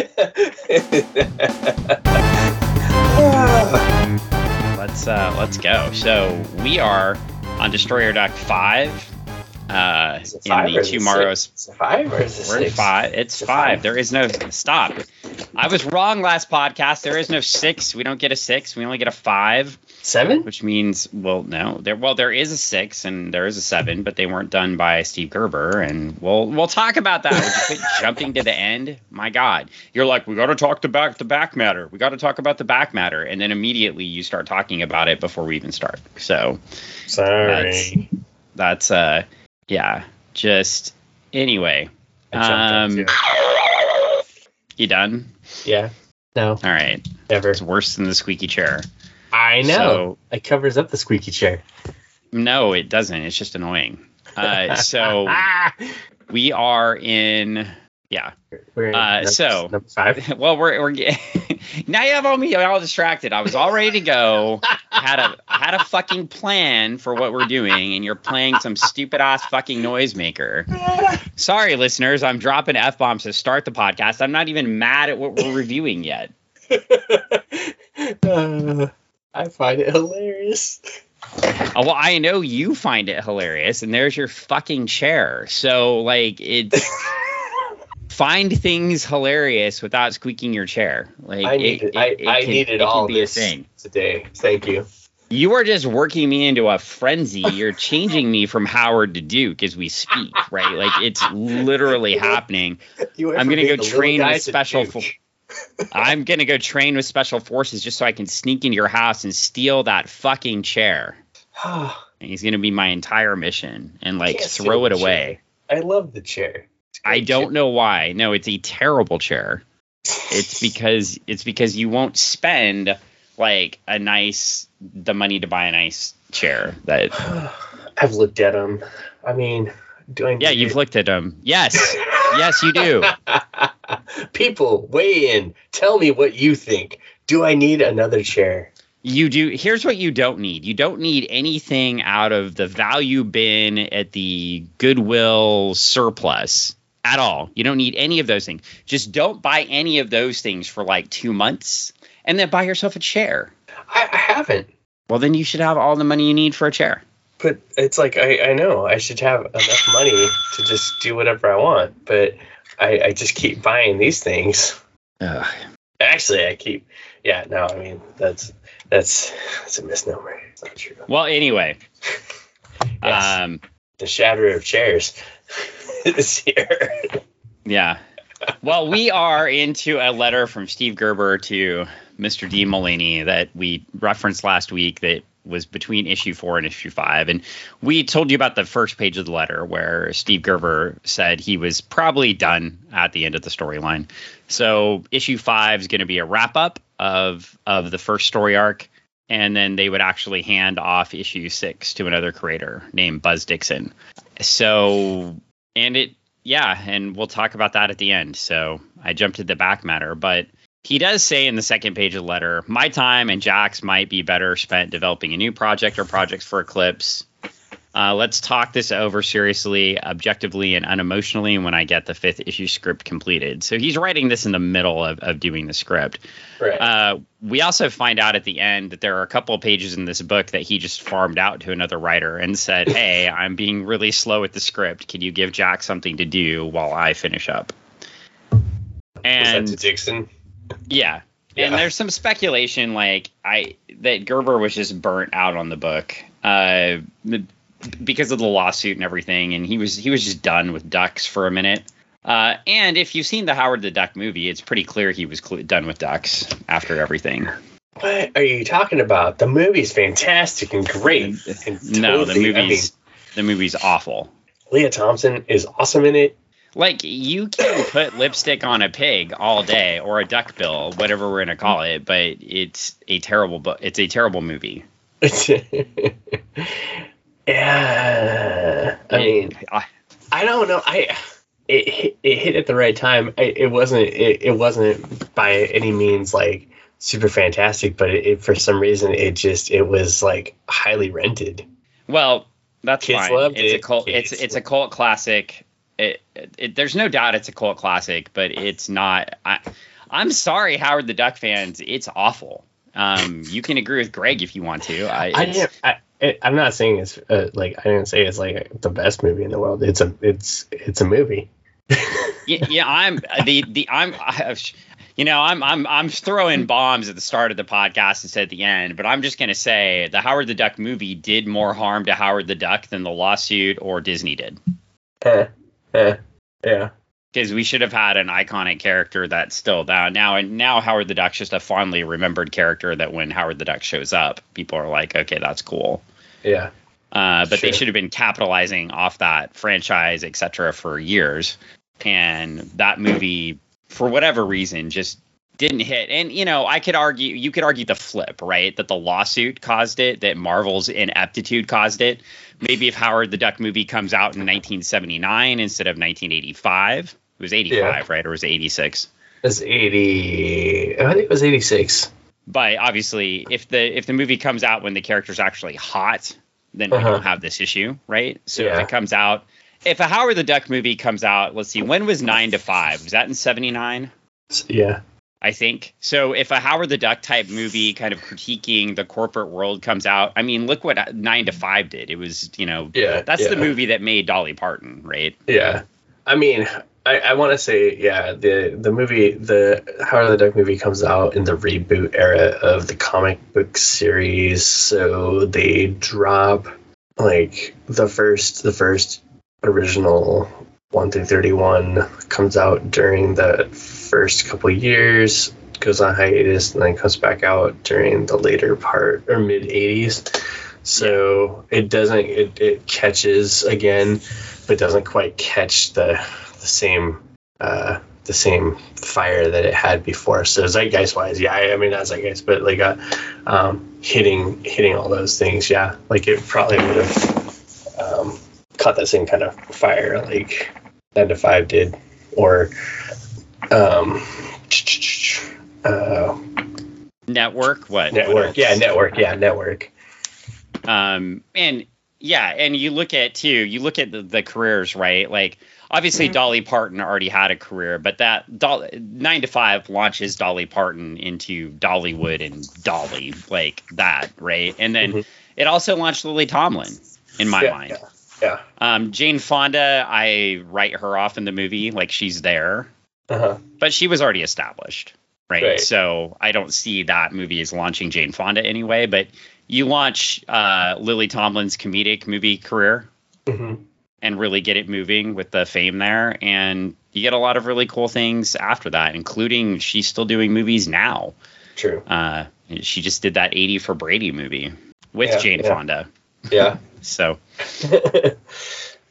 let's uh let's go. So we are on Destroyer Duck five. Uh, in the is it six? Is it five or is it We're six? five. It's It's five. five. There is no stop. I was wrong last podcast. There is no six. We don't get a six. We only get a five, Seven? which means well, no. There well, there is a six and there is a seven, but they weren't done by Steve Gerber, and we'll we'll talk about that. Would you quit jumping to the end? My God, you're like we got to talk back the back matter. We got to talk about the back matter, and then immediately you start talking about it before we even start. So Sorry. that's that's uh, yeah. Just anyway. Um. You done? Yeah. No, All right. never. It's worse than the squeaky chair. I know. So- it covers up the squeaky chair. No, it doesn't. It's just annoying. Uh, so we are in. Yeah. We're Uh, so- number five. Well, we're we're now you have all me all distracted. I was all ready to go. Had a had a fucking plan for what we're doing, and you're playing some stupid ass fucking noisemaker. Sorry, listeners. I'm dropping f bombs to start the podcast. I'm not even mad at what we're reviewing yet. Uh, I find it hilarious. Oh, well, I know you find it hilarious, and there's your fucking chair. So, like, it's find things hilarious without squeaking your chair. Like, I needed, it, I, it- it I can- needed it all be a this thing. today. Thank you. You are just working me into a frenzy. You're changing me from Howard to Duke as we speak, right? Like, it's literally happening. I'm gonna go being the little train with special fo- I'm gonna go train with special forces just so I can sneak into your house and steal that fucking chair. And he's gonna be my entire mission and like throw it away. I love the chair. It's a I great don't chair. know why. No, it's a terrible chair. It's because it's because you won't spend like a nice the money to buy a nice chair. That I've looked at them. I mean, do I? yeah, you've it? looked at them. Yes, yes, you do. People, weigh in. Tell me what you think. Do I need another chair? You do. Here's what you don't need. You don't need anything out of the value bin at the Goodwill surplus at all. You don't need any of those things. Just don't buy any of those things for like two months and then buy yourself a chair. I, I haven't. Well, then you should have all the money you need for a chair. But it's like I, I know I should have enough money to just do whatever I want, but I, I just keep buying these things. Ugh. Actually, I keep. Yeah, no, I mean that's that's that's a misnomer. It's not true. Well, anyway, Yes. um, The shatter of chairs is here. yeah. Well, we are into a letter from Steve Gerber to Mr. D. Mullaney that we referenced last week that was between issue four and issue five. And we told you about the first page of the letter where Steve Gerber said he was probably done at the end of the storyline. So issue five is going to be a wrap up of of the first story arc. And then they would actually hand off issue six to another creator named Buzz Dixon. So, and it, yeah, and we'll talk about that at the end. So I jumped to the back matter, but he does say in the second page of the letter, my time and Jack's might be better spent developing a new project or projects for Eclipse. Uh, let's talk this over seriously, objectively, and unemotionally when I get the fifth issue script completed. So he's writing this in the middle of, of doing the script. Right. Uh, we also find out at the end that there are a couple of pages in this book that he just farmed out to another writer and said, Hey, I'm being really slow with the script. Can you give Jack something to do while I finish up? Was And that to Dixon? yeah. Yeah. And there's some speculation like I that Gerber was just burnt out on the book. Uh because of the lawsuit and everything and he was he was just done with ducks for a minute. Uh, and if you've seen the Howard the Duck movie, it's pretty clear he was cl- done with ducks after everything. What are you talking about? The movie's fantastic and great. And no, the totally- I movie's the movie's awful. Lea Thompson is awesome in it. Like you can put lipstick on a pig all day or a duck bill, whatever we're gonna call it, but it's a terrible. It's a terrible movie. yeah, I mean, I- I don't know. I it hit, it hit at the right time. I, it wasn't it, it wasn't by any means like super fantastic, but it, it for some reason it just it was like highly rented. well, that's Kids fine. it's a cult. Kids It's it's a cult classic. it, it, there's no doubt it's a cult classic, but it's not. I, I'm sorry, Howard the Duck fans. It's awful. Um, you can agree with Greg if you want to. I, I. I, it, I'm not saying it's uh, like I didn't say it's like the best movie in the world. It's a it's it's a movie. yeah, yeah, I'm the the I'm I, you know I'm I'm I'm throwing bombs at the start of the podcast instead at the end, but I'm just gonna say the Howard the Duck movie did more harm to Howard the Duck than the lawsuit or Disney did. Eh, eh, yeah. Because we should have had an iconic character that's still down now, and now Howard the Duck's just a fondly remembered character that when Howard the Duck shows up, people are like, okay, that's cool. Yeah. Uh, but they should have been capitalizing off that franchise, et cetera, for years. And that movie, for whatever reason, just didn't hit. And you know, I could argue, you could argue the flip, right? That the lawsuit caused it, that Marvel's ineptitude caused it. Maybe if Howard the Duck movie comes out in 1979 instead of 1985, it was 85, Yeah. right, or was it 86? It's 80. I think it was 86. But obviously, if the if the movie comes out when the character's actually hot, then we Uh-huh. don't have this issue, right? So if it comes out, if a Howard the Duck movie comes out, let's see, when was Nine to Five? Was that in '79? Yeah. I think so. If a Howard the Duck type movie, kind of critiquing the corporate world, comes out, I mean, look what uh, Nine to Five did. It was, you know, Yeah. that's yeah. the movie that made Dolly Parton, right? Yeah. I mean, I, I want to say, yeah, the the movie, the Howard the Duck movie comes out in the reboot era of the comic book series, so they drop like the first the first original one through thirty one comes out during the first couple years, goes on hiatus, and then comes back out during the later part or mid eighties. So it doesn't it, it catches again but doesn't quite catch the the same uh, the same fire that it had before. So zeitgeist wise, yeah, I, I mean not zeitgeist, but like uh, um, hitting hitting all those things, yeah, like it probably would have um, caught that same kind of fire like nine to five did, or um, uh, Network, what? what network, else? yeah, network, yeah, network. Um, and yeah, and you look at too, you look at the, the careers, right? Like obviously Dolly Parton already had a career, but that Doll- nine to five launches Dolly Parton into Dollywood and Dolly like that, right? And then Mhm. it also launched Lily Tomlin in my yeah, mind. yeah, yeah. Um, Jane Fonda, I write her off in the movie like she's there, Uh-huh. but she was already established, right? Right. So I don't see that movie as launching Jane Fonda anyway. But you launch uh, Lily Tomlin's comedic movie career hmm and really get it moving with the fame there, and you get a lot of really cool things after that, including she's still doing movies now. True. Uh, she just did that 80 for Brady movie with Yeah, Jane yeah. Fonda. Yeah. So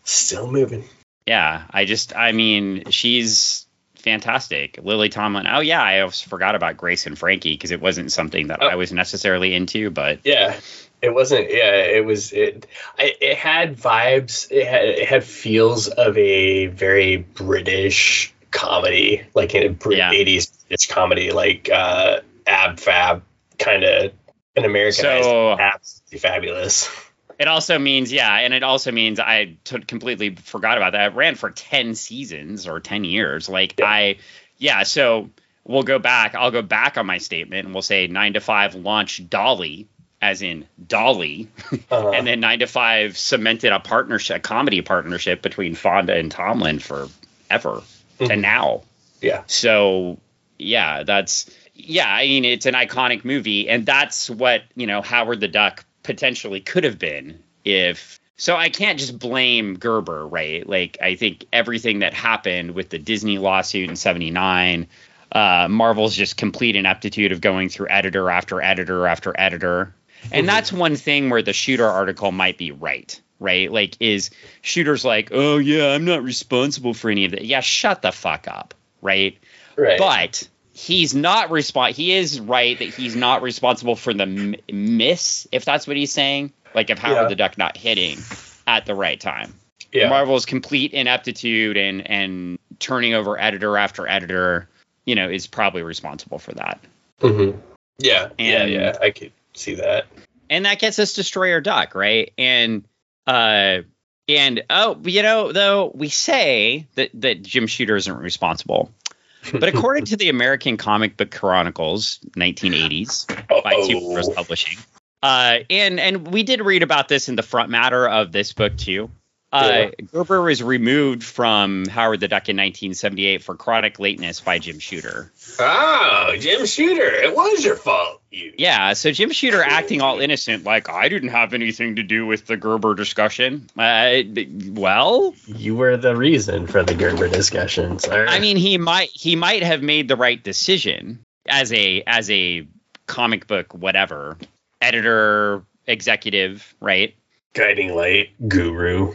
Still moving. yeah, I just, I mean, she's fantastic. Lily Tomlin. Oh yeah, I forgot about Grace and Frankie because it wasn't something that Oh. I was necessarily into, but Yeah. It wasn't. Yeah. It was. It. I, it had vibes. It had. It had feels of a very British comedy, like in a Brit- Yeah. 80s British comedy, like uh, Ab Fab, kind of an Americanized. So- absolutely fabulous. it also means yeah, and it also means I t- completely forgot about that. It ran for ten seasons or ten years. Like Yeah. I, yeah. So we'll go back. I'll go back on my statement and we'll say nine to five launched Dolly. As in Dolly, Uh, and then nine to five cemented a partnership, a comedy partnership between Fonda and Tomlin forever to Mhm. now. yeah. So yeah, that's yeah. I mean, it's an iconic movie, and that's what you know Howard the Duck potentially could have been if. So I can't just blame Gerber, right? Like I think everything that happened with the Disney lawsuit in '79, uh, Marvel's just complete ineptitude of going through editor after editor after editor, and Mhm. that's one thing where the shooter article might be right. Right, like is shooters like, oh yeah, I'm not responsible for any of that. Yeah, shut the fuck up, right? Right. But he's not respon He is right that he's not responsible for the m- miss, if that's what he's saying. Like if Howard Yeah. the Duck not hitting at the right time. yeah. Marvel's complete ineptitude and and turning over editor after editor, you know, is probably responsible for that. hmm Yeah. yeah. Yeah. I could see that. and that gets us destroyer duck right and uh And oh, you know, though we say that that Jim Shooter isn't responsible, but according to the American Comic Book Chronicles, 1980s by Two Bros Publishing, uh, and and we did read about this in the front matter of this book too. Uh, Gerber was removed from Howard the Duck in 1978 for chronic lateness by Jim Shooter. Oh, Jim Shooter, it was your fault. You. Yeah, so Jim Shooter acting all innocent, like I didn't have anything to do with the Gerber discussion. Uh, well, You were the reason for the Gerber discussions. sir. I mean, he might he might have made the right decision as a as a comic book whatever editor executive, right? guiding light guru.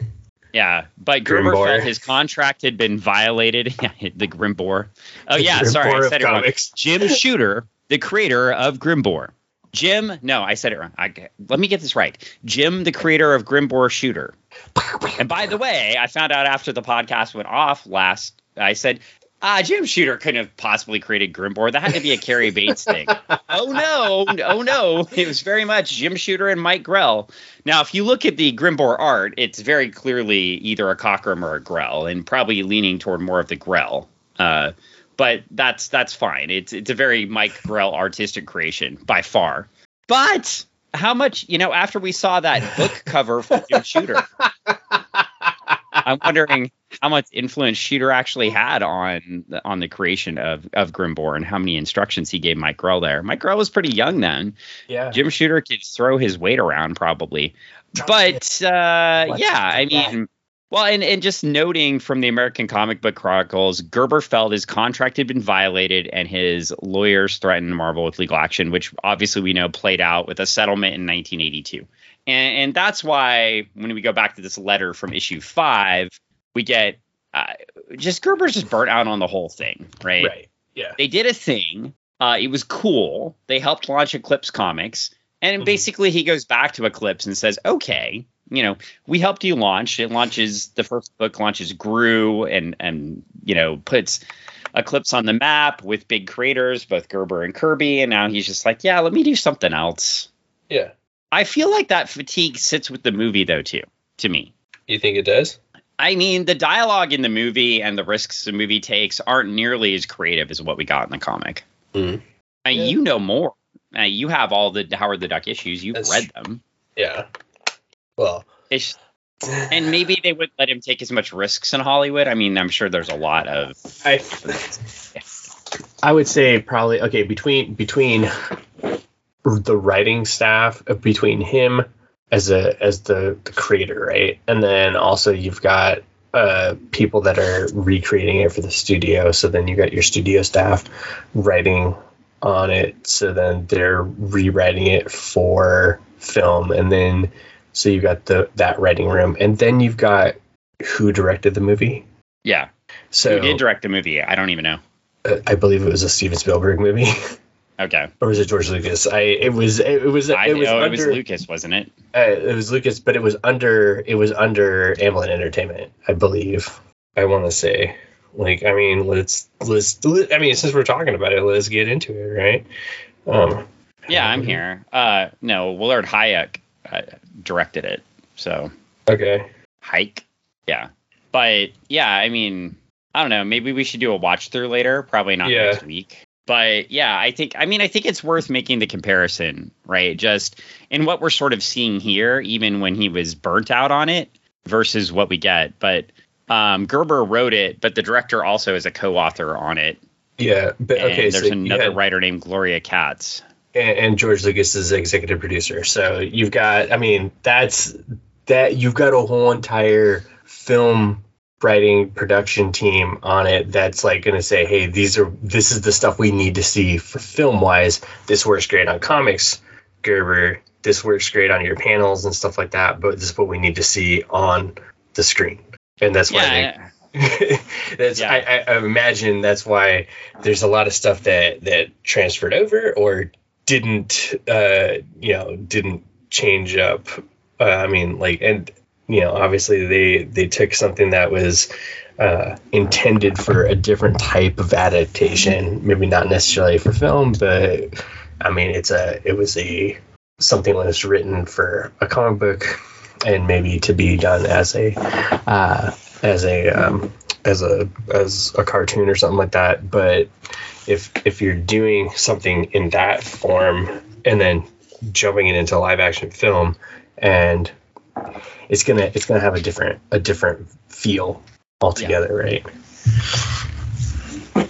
Yeah, but Gerber Grimbor. felt his contract had been violated. the Grimbor. Oh yeah, Grimbor sorry, I said it wrong. comics. Jim Shooter, the creator of Grimbor. Jim, no, I said it wrong. I, let me get this right. Jim, the creator of Grimbor Shooter. And by the way, I found out after the podcast went off last. I said, ah, Jim Shooter couldn't have possibly created Grimbor. That had to be a Cary Bates thing. oh no, oh no, it was very much Jim Shooter and Mike Grell. Now, if you look at the Grimbor art, it's very clearly either a Cockrum or a Grell, and probably leaning toward more of the Grell. Uh, but that's that's fine. It's it's a very Mike Grell artistic creation by far. But how much you know after we saw that book cover for Jim Shooter, I'm wondering how much influence Shooter actually had on the, on the creation of of Grimbor and how many instructions he gave Mike Grell there. Mike Grell was pretty young then. Yeah. Jim Shooter could throw his weight around probably. But uh, yeah, I mean, well, and, and just noting from the American Comic Book Chronicles, Gerber felt his contract had been violated and his lawyers threatened Marvel with legal action, which obviously we know played out with a settlement in 1982. And, and that's why when we go back to this letter from issue five, we get uh, just Gerber's just burnt out on the whole thing, right? Right. Yeah. they did a thing. Uh, it was cool. They helped launch Eclipse Comics, and Mhm. basically he goes back to Eclipse and says, "Okay, you know, we helped you launch. It launches the first book launches Groo and and you know puts Eclipse on the map with big creators, both Gerber and Kirby, and now he's just like, yeah, let me do something else. Yeah. I feel like that fatigue sits with the movie though too. To me, You think it does? I mean, the dialogue in the movie and the risks the movie takes aren't nearly as creative as what we got in the comic. Yeah. You know more. Uh, you have all the Howard the Duck issues. You've That's read them. Yeah. Well. It's, and maybe they would let him take as much risks in Hollywood. I mean, I'm sure there's a lot of. I I would say probably okay between between the writing staff uh, between him as a as the, the creator right and then also you've got uh people that are recreating it for the studio so then you got your studio staff writing on it so then they're rewriting it for film and then so you've got the that writing room and then you've got who directed the movie Yeah. so Who did direct the movie? I don't even know. uh, I believe it was a Steven Spielberg movie, Okay. or was it George Lucas? I it was it, was I it was know under it was Lucas, wasn't it? Uh, it was Lucas, but it was under it was under Amblin Entertainment, I believe. I want to say, like, I mean, let's let's let- I mean, since we're talking about it, let's get into it, right? Um, Yeah, I'm here. Uh, no, Willard Huyck uh, directed it. So okay. Huyck. Yeah. But yeah, I mean, I don't know. Maybe we should do a watch through later. Probably not Yeah. next week. But yeah, I think I mean I think it's worth making the comparison, right? Just in what we're sort of seeing here, even when he was burnt out on it versus what we get. But um, Gerber wrote it, but the director also is a co-author on it. Yeah, but And okay. there's so another had, writer named Gloria Katz. And, and George Lucas is executive producer. So you've got, I mean, that's that you've got a whole entire film writing production team on it that's like going to say, hey, these are this is the stuff we need to see for film wise. This works great on comics, Gerber. This works great on your panels and stuff like that. But this is what we need to see on the screen, and that's why they Yeah, that's Yeah. I I imagine that's why there's a lot of stuff that that transferred over or didn't uh you know didn't change up. Uh, i mean like and you know obviously they they took something that was uh intended for a different type of adaptation. Maybe not necessarily for film but i mean it's a it was a something that was written for a comic book and maybe to be done as a uh, as a um, as a as a cartoon or something like that. But if if you're doing something in that form and then jumping it into live action film, and it's gonna it's gonna have a different a different feel altogether, yeah. right?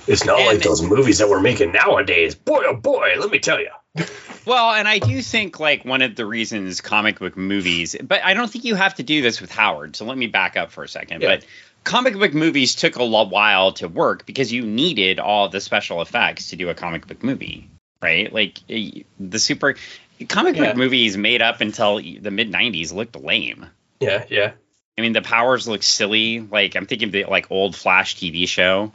It's not and like those movies that we're making nowadays. Boy, oh boy, let me tell you. well, and I do think like one of the reasons comic book movies, but I don't think you have to do this with Howard. So let me back up for a second. Yeah. But comic book movies took a while to work because you needed all the special effects to do a comic book movie, right? Like eh, the super comic yeah. book movies made up until the mid 90s looked lame. Yeah, yeah. I mean, the powers look silly. Like I'm thinking of the like old Flash TV show.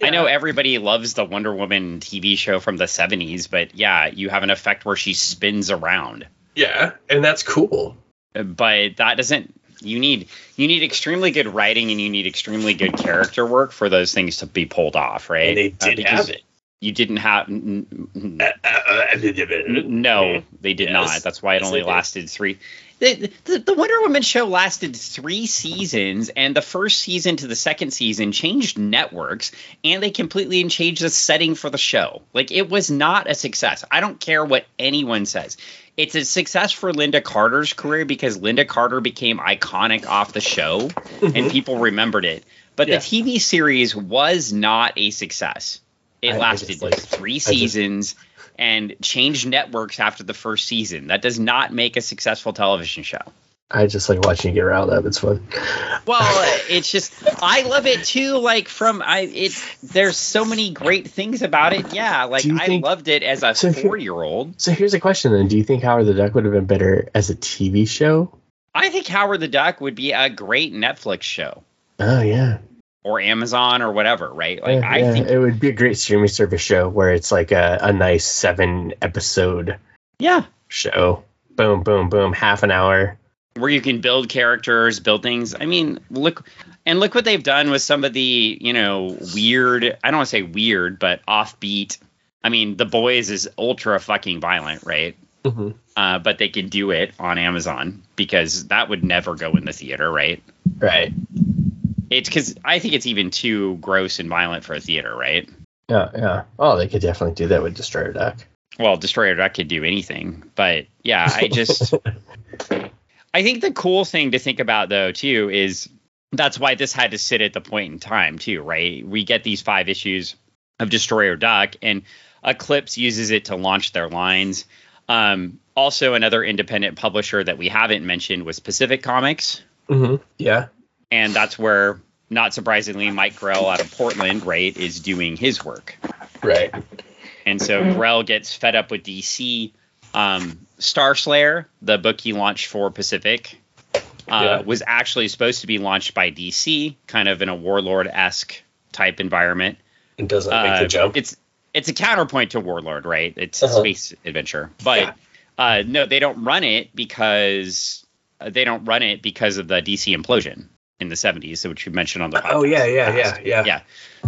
Yeah. I know everybody loves the Wonder Woman TV show from the 70s, but yeah, you have an effect where she spins around. Yeah, and that's cool. But that doesn't you need you need extremely good writing and you need extremely good character work for those things to be pulled off, right? And they did uh, have it. You didn't have n- n- uh, uh, uh, no, they did yes. not. That's why it yes, only lasted three the, the, the Wonder Woman show lasted three seasons, and the first season to the second season changed networks, and they completely changed the setting for the show. Like it was not a success. I don't care what anyone says. It's a success for Lynda Carter's career because Lynda Carter became iconic off the show, mm-hmm. and people remembered it. But yeah. the TV series was not a success. It I, lasted I like, three seasons. Just, and changed networks after the first season. That does not make a successful television show. I just like watching you get riled up. It's fun. Well, it's just I love it too. Like from I, it there's so many great things about it. Yeah, like I think, loved it as a so four year old. So here's a question then: Do you think Howard the Duck would have been better as a TV show? I think Howard the Duck would be a great Netflix show. Oh yeah, or Amazon or whatever, right? Like yeah, I yeah. think it would be a great streaming service show where it's like a, a nice seven episode yeah show. Boom, boom, boom, half an hour. Where you can build characters, build things. I mean, look and look what they've done with some of the, you know, weird I don't want to say weird, but offbeat. I mean, The Boys is ultra fucking violent, right? Mm-hmm. Uh, but they can do it on Amazon because that would never go in the theater, right? Right. It's because I think it's even too gross and violent for a theater, right? Yeah, yeah. Oh, they could definitely do that with Destroyer Duck. Well, Destroyer Duck could do anything, but yeah, I just I think the cool thing to think about though too is that's why this had to sit at the point in time too, right? We get these five issues of Destroyer Duck, and Eclipse uses it to launch their lines. Um, also, another independent publisher that we haven't mentioned was Pacific Comics. Mm-hmm. Yeah and that's where not surprisingly mike grell out of portland right is doing his work right and so grell gets fed up with dc um, star slayer the book he launched for pacific uh, yeah. was actually supposed to be launched by dc kind of in a warlord-esque type environment it doesn't make uh, the jump it's it's a counterpoint to warlord right it's uh-huh. a space adventure but yeah. uh, no they don't run it because uh, they don't run it because of the dc implosion in the 70s, which you mentioned on the podcast. Oh yeah, yeah, yeah, yeah. Yeah.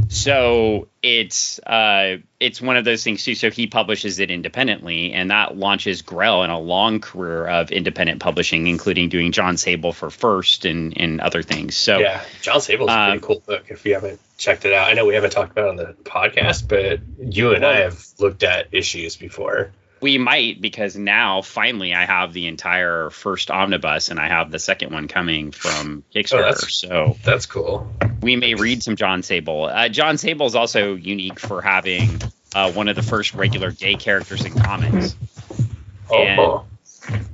So it's uh it's one of those things too. So he publishes it independently, and that launches Grell in a long career of independent publishing, including doing Jon Sable for First and and other things. So yeah, Jon Sable's um, a pretty cool book. If you haven't checked it out, I know we haven't talked about it on the podcast, but you and I have looked at issues before. We might because now finally I have the entire first omnibus and I have the second one coming from Kickstarter. Oh, that's, so that's cool. We may read some Jon Sable. Uh, Jon Sable is also unique for having uh, one of the first regular gay characters in comics. Oh, and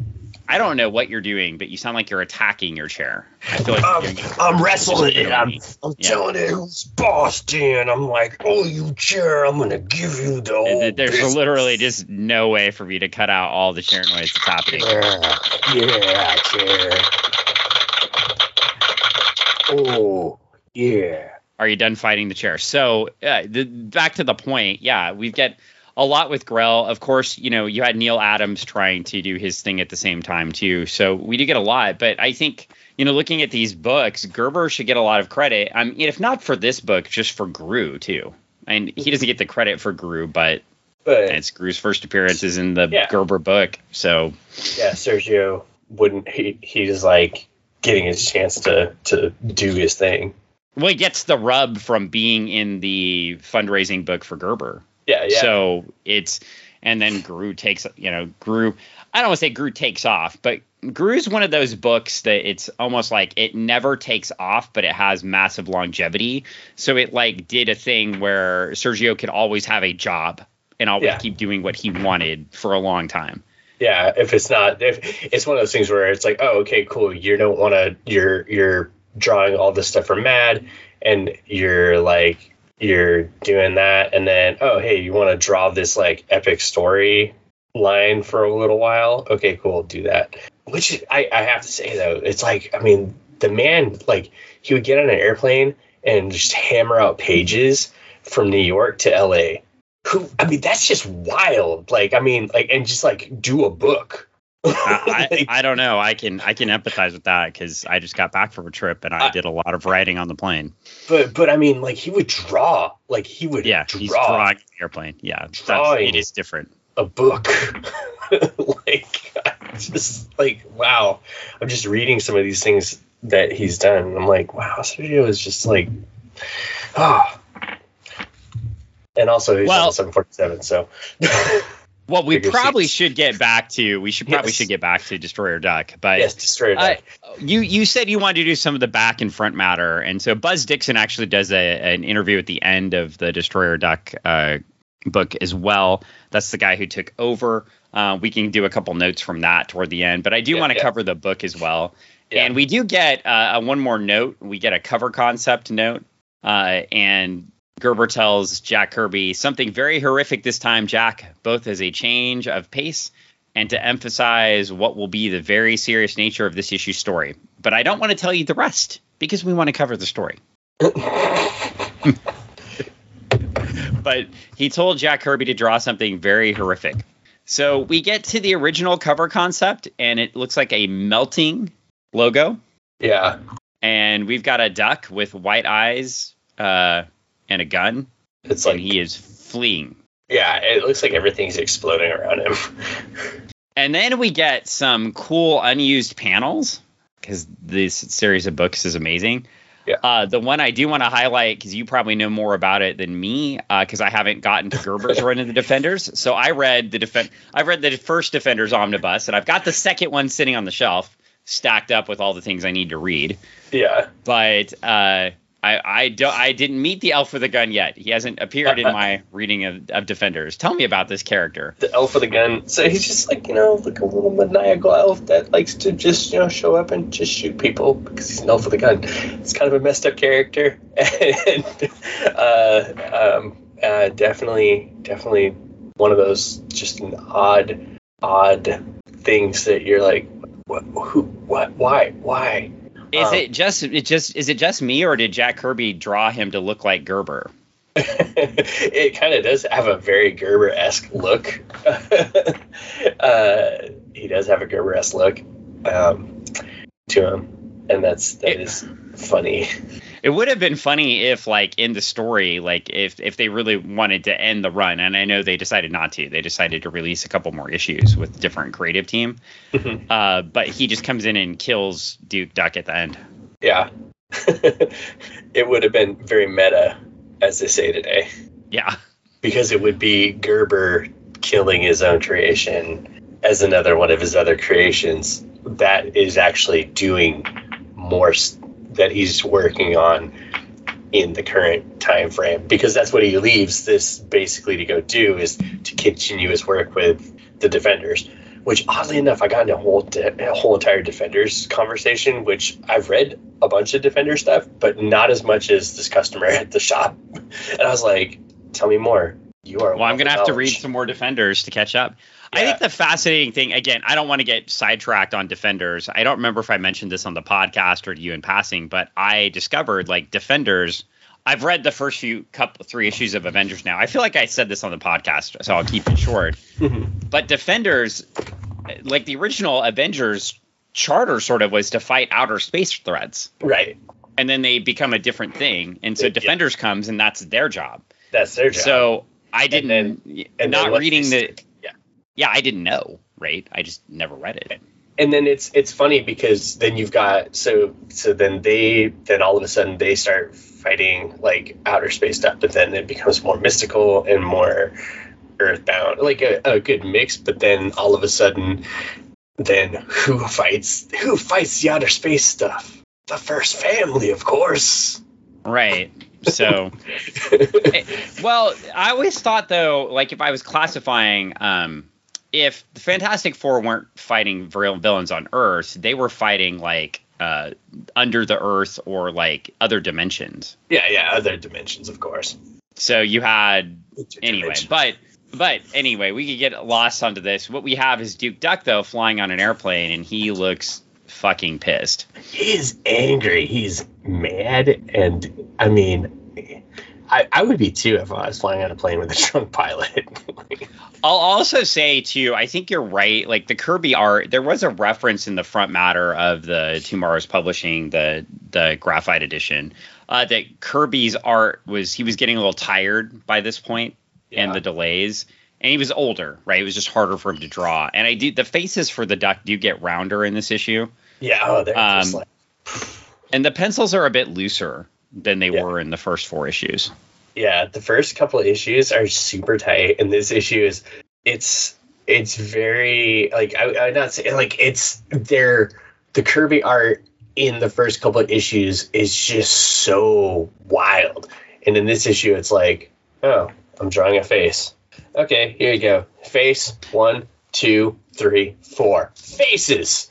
I don't know what you're doing, but you sound like you're attacking your chair. I feel like I'm, I'm wrestling it. I'm, I'm yeah. telling it who's boss, Dan. I'm like, oh, you chair, I'm gonna give you the. Old There's business. literally just no way for me to cut out all the chair noise that's happening. Yeah, yeah, chair. Oh, yeah. Are you done fighting the chair? So, uh, the, back to the point. Yeah, we've got a lot with Grell. Of course, you know, you had Neal Adams trying to do his thing at the same time too. So we do get a lot, but I think you know, looking at these books, Gerber should get a lot of credit. I mean, if not for this book, just for Groo too. And he doesn't get the credit for Groo, but, but it's Groo's first appearances in the yeah. Gerber book. So yeah, Sergio wouldn't he? He's like getting his chance to to do his thing. Well, he gets the rub from being in the fundraising book for Gerber. Yeah, yeah. So it's and then Groo takes you know Groo. I don't want to say Groo takes off, but Groo's one of those books that it's almost like it never takes off, but it has massive longevity. So it like did a thing where Sergio could always have a job and always Yeah. keep doing what he wanted for a long time. yeah, if it's not, if it's one of those things where it's like, oh, okay, cool. You don't want to. You're you're drawing all this stuff for Mad, and you're like you're doing that, and then oh, hey, you want to draw this like epic story line for a little while? Okay, cool, do that. Which I I have to say though, it's like I mean the man like he would get on an airplane and just hammer out pages from New York to L.A. Who I mean that's just wild. Like I mean like and just like do a book. I, I, I don't know. I can I can empathize with that because I just got back from a trip and I I- did a lot of writing on the plane. but but I mean like he would draw like he would Yeah, draw he's drawing the airplane. Yeah, that's, Drawing. it is different. a book. like I just like wow. I'm just reading some of these things that he's done. I'm like wow, Sergio is just like ah. And also he's Well- on 747, so Well, we probably six. should get back to we should probably Yes. should get back to Destroyer Duck, but yes, destroyed. I- you you said you wanted to do some of the back and front matter, and so Buzz Dixon actually does a, an interview at the end of the Destroyer Duck uh, book as well. That's the guy who took over. Uh, we can do a couple notes from that toward the end, but I do Yeah, want to yeah. cover the book as well. Yeah. And we do get uh, one more note. We get a cover concept note, uh, and Gerber tells Jack Kirby something very horrific this time, Jack, both as a change of pace and to emphasize what will be the very serious nature of this issue's story. But I don't want to tell you the rest because we want to cover the story. But he told Jack Kirby to draw something very horrific. So we get to the original cover concept, and it looks like a melting logo. yeah. And we've got a duck with white eyes uh, and a gun, It's like he is fleeing. yeah, it looks like everything's exploding around him. And then we get some cool unused panels because this series of books is amazing. Yeah. Uh, the one I do want to highlight because you probably know more about it than me because I haven't gotten to Gerber's run of the Defenders. So I read the defend I've read the first Defenders omnibus and I've got the second one sitting on the shelf stacked up with all the things I need to read. yeah. But uh, I I don't I didn't meet the elf with a gun yet. He hasn't appeared in my reading of, of Defenders. Tell me about this character. the elf with the gun. So he's just like, you know, like a little maniacal elf that likes to just, you know, show up and just shoot people because he's an elf with a gun. It's kind of a messed up character. And uh, um, uh, definitely, definitely one of those just an odd, odd things that you're like, what, who, what, why, why? Is Um, it just it just is it just me or did Jack Kirby draw him to look like Gerber? it kind of does have a very Gerber esque look. uh, he does have a Gerber esque look um, to him, and that's that It- is funny. It would have been funny if like in the story like if if they really wanted to end the run and I know they decided not to. They decided to release a couple more issues with a different creative team. Mhm. Uh, but he just comes in and kills Duke Duck at the end. yeah, it would have been very meta, as they say today, Yeah. because it would be Gerber killing his own creation as another one of his other creations that is actually doing more that he's working on in the current time frame because that's what he leaves this basically to go do is to continue his work with the defenders which oddly enough i got into a whole de- a whole entire defenders conversation which i've read a bunch of defender stuff but not as much as this customer at the shop. And i was like tell me more. You are Well, I'm gonna have to read some more Defenders to catch up. I think the fascinating thing, again, I don't want to get sidetracked on Defenders. I don't remember if I mentioned this on the podcast or to you in passing, but I discovered like Defenders. I've read the first few couple three issues of Avengers now. I feel like I said this on the podcast, so I'll keep it short. Mm-hmm. But Defenders, like the original Avengers charter, sort of was to fight outer space threats, right and then they become a different thing. And so Yeah. Defenders comes, and that's their job. that's their job So I didn't, then- and not reading the, yeah, yeah, I didn't know, right? I just never read it. and then it's it's funny because then you've got so so then they then all of a sudden they start fighting like outer space stuff, but then it becomes more mystical and more earthbound, like a, a good mix. But then all of a sudden, then who fights who fights the outer space stuff? The first family, of course. Right. So, eh, well, I always thought though, like if I was classifying, um, if the Fantastic Four weren't fighting vil- villains on Earth, they were fighting like uh, under the Earth or like other dimensions. Yeah, yeah, other dimensions, of course. So you had anyway, but but anyway, we could get lost onto this. What we have is Duke Duck though flying on an airplane, and he looks fucking pissed. he's angry. He's mad, and I mean, I, I would be too if I was flying on a plane with a drunk pilot. I'll also say too, I think you're right. Like the Kirby art, there was a reference in the front matter of the TwoMorrows Publishing, the the graphite edition, uh, that Kirby's art was he was getting a little tired by this point and Yeah. the delays. And he was older, right? It was just harder for him to draw. And I do the faces for the duck do get rounder in this issue. yeah, oh, they're just Um, like, And the pencils are a bit looser than they Yeah. were in the first four issues. yeah. The first couple of issues are super tight, and this issue is it's it's very like I, I'm not saying like it's they're the Kirby art in the first couple of issues is just so wild, and in this issue it's like oh I'm drawing a face. Okay, here you go. Face one, two, three, four faces.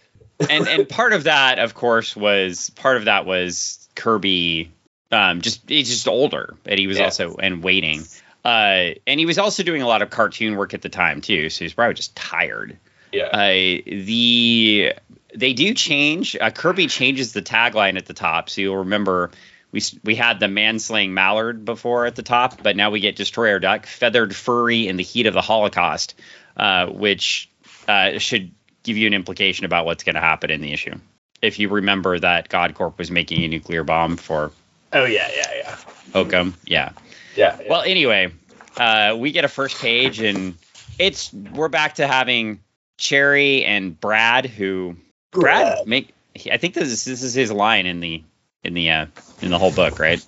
and and part of that, of course, was part of that was Kirby. Um, just he's just older, and he was Yeah. also and waiting. Uh, and he was also doing a lot of cartoon work at the time too, so he's probably just tired. Yeah. Uh, the they do change. Uh, Kirby changes the tagline at the top, so you'll remember we we had the manslaying mallard before at the top, but now we get destroyer duck, feathered furry in the heat of the Holocaust, uh, which uh, should give you an implication about what's going to happen in the issue. If you remember that Godcorp was making a nuclear bomb for oh yeah, yeah, yeah. Hokum, yeah. Yeah. yeah. Well, anyway, uh, we get a first page, and it's we're back to having Cherry and Brad, who Brad make. I think this is this is his line in the in the uh, in the whole book, right?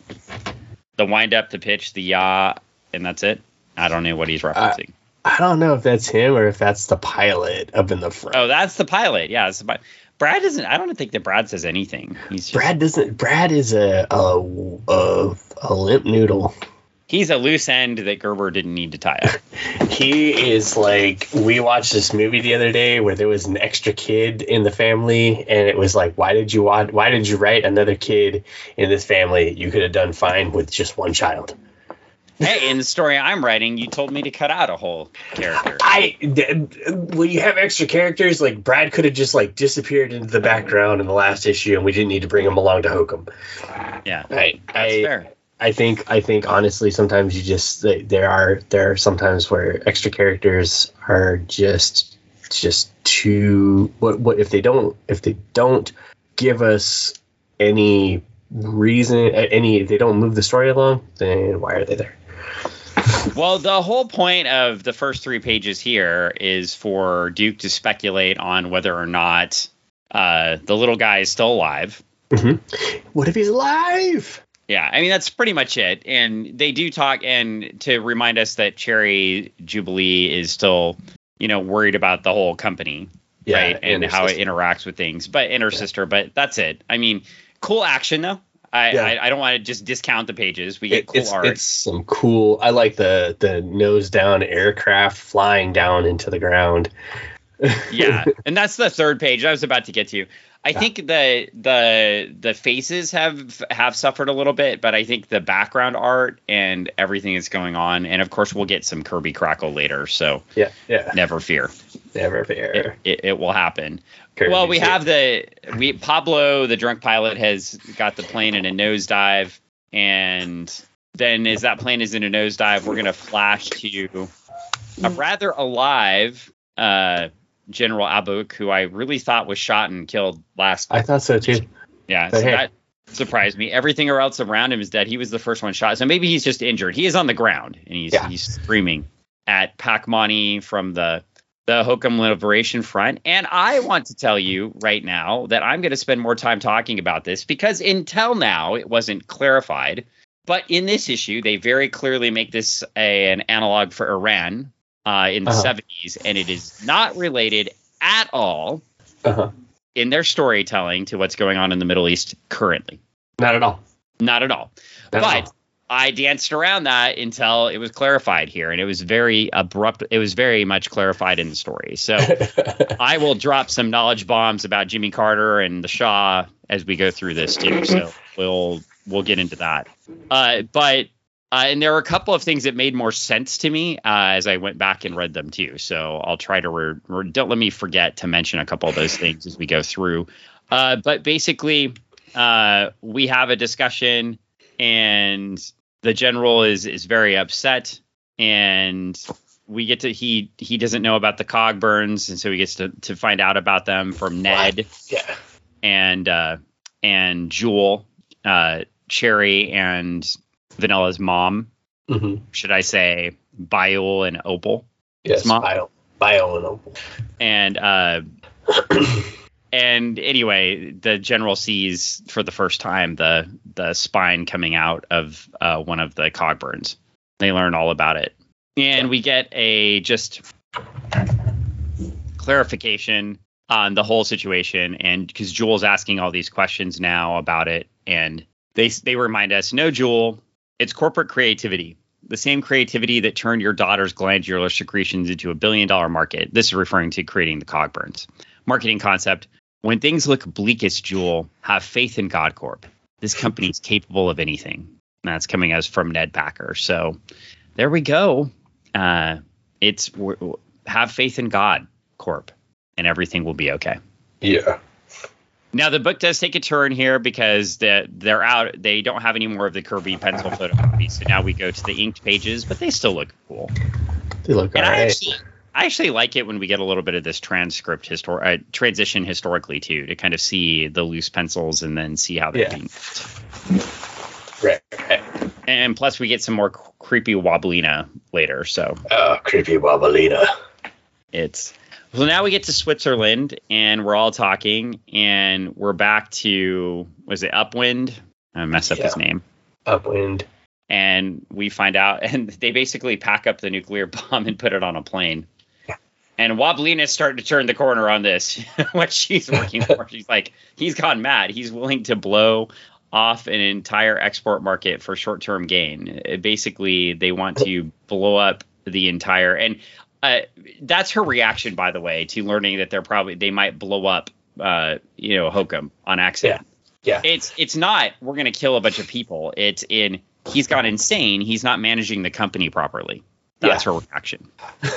The wind up, the pitch, the yaw, and that's it. I don't know what he's referencing. I don't know if that's him or if that's the pilot up in the front. oh, that's the pilot. Yeah, it's the pi- Brad doesn't. I don't think that Brad says anything. He's just, Brad doesn't. Brad is a a a, a limp noodle. He's a loose end that Gerber didn't need to tie up. He is like we watched this movie the other day where there was an extra kid in the family, and it was like, why did you watch? Why did you write another kid in this family? You could have done fine with just one child. Hey, in the story I'm writing, you told me to cut out a whole character. I when you have extra characters, like Brad could have just like disappeared into the background in the last issue, and we didn't need to bring him along to Hokum. Yeah, I, that's I, fair. I think I think honestly sometimes you just there are there are sometimes where extra characters are just just too what what if they don't if they don't give us any reason any if they don't move the story along then why are they there Well, the whole point of the first three pages here is for Duke to speculate on whether or not uh, the little guy is still alive. what if he's alive Yeah, I mean that's pretty much it. And they do talk and to remind us that Cherry Jubilee is still, you know, worried about the whole company, right, and, her how sister. it interacts with things. But and her Yeah. sister. But that's it. I mean, cool action though. I Yeah. I, I don't want to just discount the pages. We get It- cool it's, art. it's some cool i like the the nose down aircraft flying down into the ground yeah, and that's the third page I was about to get to. I Yeah. think the the the faces have have suffered a little bit, but I think the background art and everything that's going on, and of course we'll get some Kirby Crackle later, so yeah yeah never fear, never fear, it, it, it will happen. Kirby well, we too. have the we Pablo, the drunk pilot, has got the plane in a nosedive, and then as that plane is in a nosedive, we're gonna flash to a rather alive uh, General Abuk, who I really thought was shot and killed last. i thought so too Yeah, so hey. that surprised me. Everything else around him is dead. He was the first one shot, so maybe he's just injured. He is on the ground and he's Yeah. he's screaming at Pacmani from the the Hokum Liberation Front. And I want to tell you right now that I'm going to spend more time talking about this because until now it wasn't clarified. But in this issue, they very clearly make this a, an analog for Iran uh, in the Uh-huh. 70s, and it is not related at all Uh-huh. in their storytelling to what's going on in the Middle East currently. Not at all. Not at all. Not at but I danced around that until it was clarified here, and it was very abrupt. It was very much clarified in the story. So. I will drop some knowledge bombs about Jimmy Carter and the Shah as we go through this too. So we'll we'll get into that. Uh, but uh, and there were a couple of things that made more sense to me uh, as I went back and read them too. So I'll try to re- re- don't let me forget to mention a couple of those things as we go through. Uh, but basically, uh, we have a discussion, and the general is is very upset, and we get to he he doesn't know about the Cogburns, and so he gets to to find out about them from Ned yeah. and uh, and Jewel, uh, Cherry and Vanilla's mom. hmm Should I say Biol and Opal? Yes. Small- Bio, bio and opal. And uh, and anyway, the general sees for the first time the the spine coming out of uh, one of the Cogburns. They learn all about it, and we get a just clarification on the whole situation. And because Jewel's asking all these questions now about it, and they they remind us, no, Jewel, it's corporate creativity. The same creativity that turned your daughter's glandular secretions into a billion dollar market. This is referring to creating the Cogburns. Marketing concept. When things look bleakest, Jewel, have faith in God Corp. This company is capable of anything. And that's coming as from Ned Packer. So there we go. Uh, it's have faith in God Corp, and everything will be okay. Yeah. Now the book does take a turn here because the, they're out. They don't have any more of the Kirby pencil photocopies, so now we go to the inked pages, but they still look cool. They look And I alright. actually, I actually like it when we get a little bit of this transcript histor- uh, transition historically too, to kind of see the loose pencils and then see how they're Yeah. being. Right. right. And plus, we get some more creepy Wobblina later, so Oh, creepy Wobblina. it's. So now we get to Switzerland, and we're all talking, and we're back to was it Upwind? I messed up his name. Upwind. and we find out and they basically pack up the nuclear bomb and put it on a plane and Wobblina's starting to turn the corner on this what she's working for she's like he's gone mad he's willing to blow off an entire export market for short-term gain Uh, basically they want to blow up the entire and uh, that's her reaction by the way to learning that they're probably they might blow up uh, you know hokum on accident Yeah. it's it's not we're gonna kill a bunch of people. It's in he's gone insane. He's not managing the company properly. That's her reaction.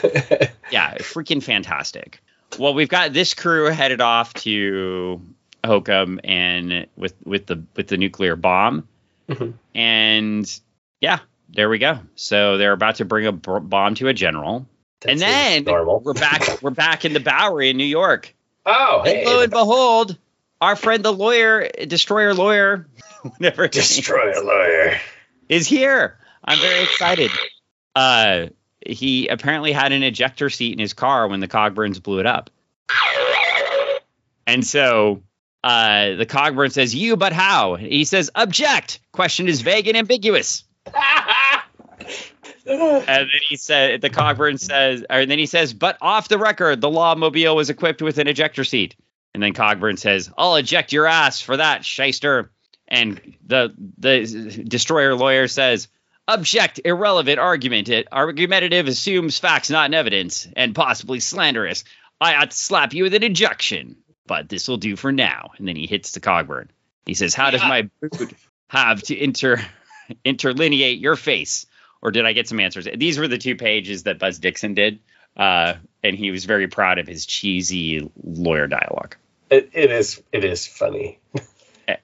Yeah, freaking fantastic. Well, we've got this crew headed off to Hokum and with with the with the nuclear bomb, Mhm. and yeah, there we go. So they're about to bring a b- bomb to a general, That seems then normal. we're back. we're back in the Bowery in New York. Oh, And lo and behold, our friend the lawyer, destroyer lawyer, whatever his name Destroy a lawyer. is here. I'm very excited. Uh, he apparently had an ejector seat in his car when the Cogburns blew it up, and so uh, the Cogburn says, "You, but how?" He says, "Object." Question is vague and ambiguous. And then he said, the Cogburn says, or then he says, but off the record, the Law Mobile was equipped with an ejector seat. And then Cogburn says, I'll eject your ass for that, shyster. And the the destroyer lawyer says, object, irrelevant argument. It argumentative assumes facts, not in evidence, and possibly slanderous. I ought to slap you with an ejection, but this will do for now. And then he hits the Cogburn. He says, How does Yeah. my boot have to inter interlineate your face? Or did I get some answers? These were the two pages that Buzz Dixon did, uh, and he was very proud of his cheesy lawyer dialogue. It, it is. It is funny.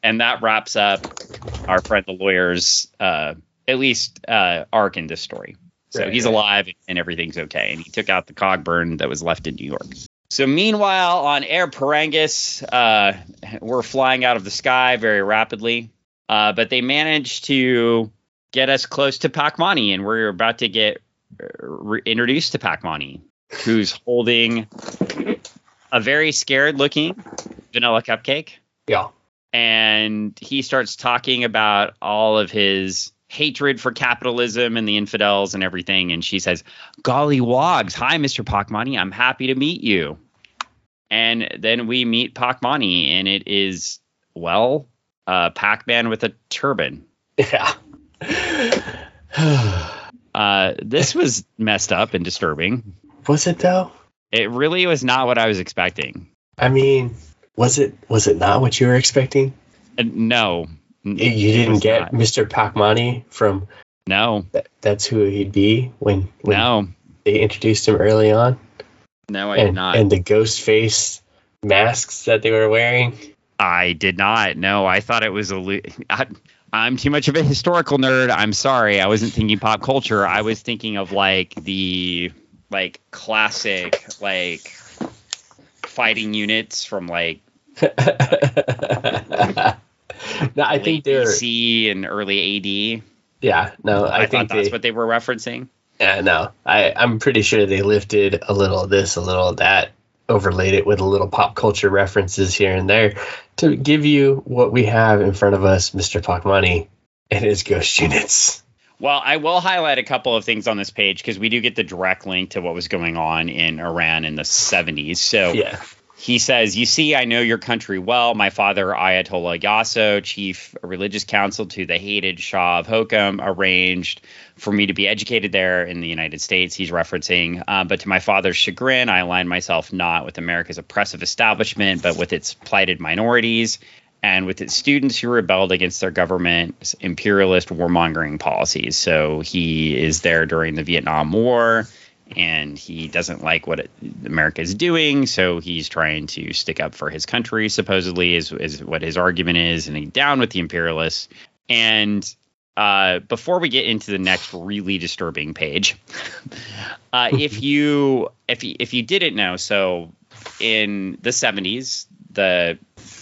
And that wraps up our friend the lawyer's, uh, at least uh, arc in this story. So Right, he's alive and everything's okay, and he took out the Cogburn that was left in New York. So meanwhile, on Air Parangus, uh, we're flying out of the sky very rapidly, uh, but they managed to get us close to Pakmani, and we're about to get uh, re- introduced to Pakmani, who's holding a very scared looking vanilla cupcake. Yeah. And he starts talking about all of his hatred for capitalism and the infidels and everything. And she says, Golly wogs, hi, Mr. Pakmani. I'm happy to meet you. And then we meet Pakmani, and it is, well, uh, Pac Man with a turban. Yeah. Uh, this was messed up and disturbing. was it though? It really was not what I was expecting. I mean, was it was it not what you were expecting? Uh, no. You didn't get not. Mr. Pakmani from No. that, that's who he'd be when when No. they introduced him early on. No, I and, did not. and the ghost face masks that they were wearing. I did not. No, I thought it was a. lu- I, I'm too much of a historical nerd. I'm sorry. I wasn't thinking pop culture. I was thinking of like the like classic like fighting units from like no, I think they're BC and early AD. yeah. No, I, I, think that's they, what they were referencing. Yeah, no, I I'm pretty sure they lifted a little of this, a little of that, overlaid it with a little pop culture references here and there to give you what we have in front of us, Mr. Pakmani and his ghost units. Well, I will highlight a couple of things on this page because we do get the direct link to what was going on in Iran in the 70s. So Yeah. He says, You see, I know your country well. My father, Ayatollah Yasso, chief religious counsel to the hated Shah of Hokum, arranged for me to be educated there in the United States. He's referencing, uh, but to my father's chagrin, I aligned myself not with America's oppressive establishment, but with its plighted minorities and with its students who rebelled against their government's imperialist warmongering policies. So he is there during the Vietnam War and he doesn't like what it, America is doing, so he's trying to stick up for his country. Supposedly, is is what his argument is, and he's down with the imperialists. And uh, before we get into the next really disturbing page, uh, if you if you, if you didn't know, so in the 70s, the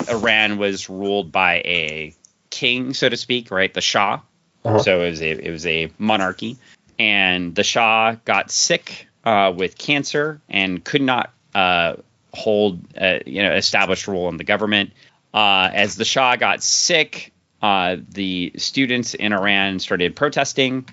Iran was ruled by a king, so to speak, right? The Shah. Uh-huh. So it was a it was a monarchy, and the Shah got sick uh, with cancer and could not uh, hold uh, you know established rule in the government. Uh, as the Shah got sick, uh, the students in Iran started protesting,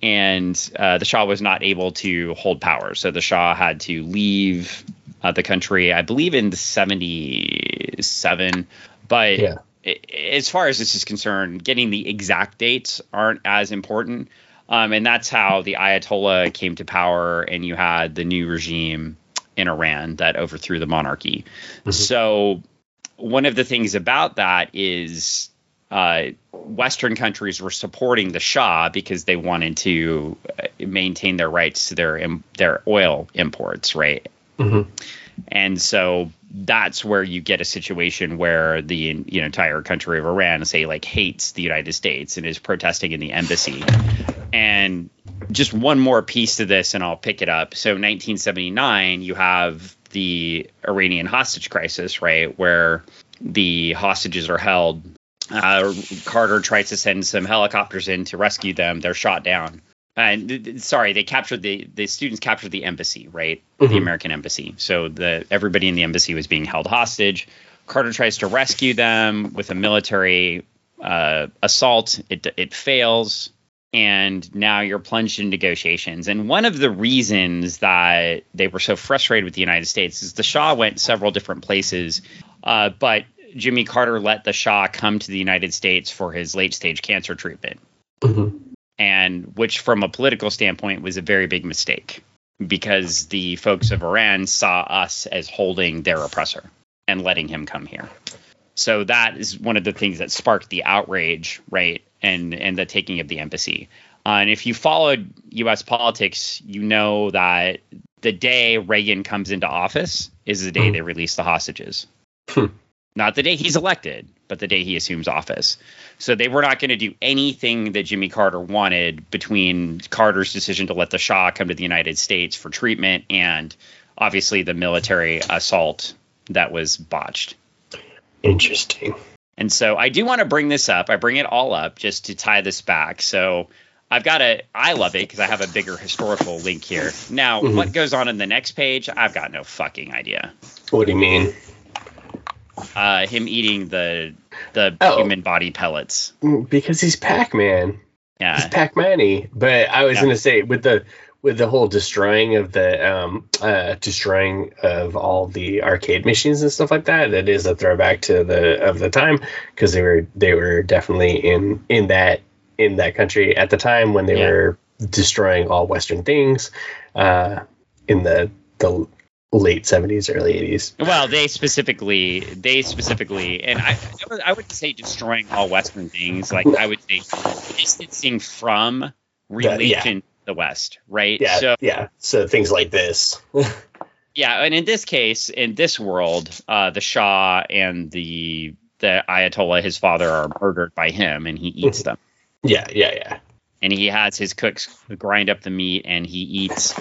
and uh, the Shah was not able to hold power. So the Shah had to leave uh, the country, I believe, in '77. But Yeah. as far as this is concerned, getting the exact dates aren't as important. Um, and that's how the Ayatollah came to power, and you had the new regime in Iran that overthrew the monarchy. So, one of the things about that is uh, Western countries were supporting the Shah because they wanted to uh, maintain their rights to their their oil imports, right? Mhm. And so that's where you get a situation where the you know entire country of Iran, say, like hates the United States and is protesting in the embassy. And just one more piece to this, and I'll pick it up. So 1979, you have the Iranian hostage crisis, right, where the hostages are held. Uh, Carter tries to send some helicopters in to rescue them. They're shot down. And th- th- sorry, they captured the the students captured the embassy, right? The Mhm. American embassy. So the everybody in the embassy was being held hostage. Carter tries to rescue them with a military uh, assault. It it fails, and now you're plunged in negotiations. And one of the reasons that they were so frustrated with the United States is the Shah went several different places, uh, but Jimmy Carter let the Shah come to the United States for his late stage cancer treatment Mhm. and which from a political standpoint was a very big mistake because the folks of Iran saw us as holding their oppressor and letting him come here. So that is one of the things that sparked the outrage, right? And and the taking of the embassy. Uh, and if you followed U.S. politics, you know that the day Reagan comes into office is the day Hmm. they release the hostages. Hmm. Not the day he's elected, but the day he assumes office. So they were not going to do anything that Jimmy Carter wanted between Carter's decision to let the Shah come to the United States for treatment and obviously the military assault that was botched. Interesting. And so I do want to bring this up. I bring it all up just to tie this back. So I've got a. I love it because I have a bigger historical link here. Now, Mhm. what goes on in the next page? I've got no fucking idea. What do you mean? Uh, him eating the the Oh. human body pellets. Mm, Because he's Pac-Man. Yeah, he's Pac-Man-y. But I was Yeah. gonna say with the with the whole destroying of the um uh destroying of all the arcade machines and stuff like that, that is a throwback to the of the time because they were they were definitely in in that in that country at the time when they Yeah. were destroying all Western things uh in the the late 70s early 80s Well, they specifically, they specifically, and I, I would- say destroying all Western things. Like I would say distancing from relation to the West, right? yeah So yeah so things like this yeah, and in this case, in this world, uh, the Shah and the the Ayatollah, his father, are murdered by him, and he eats them. yeah yeah yeah And he has his cooks grind up the meat, and he eats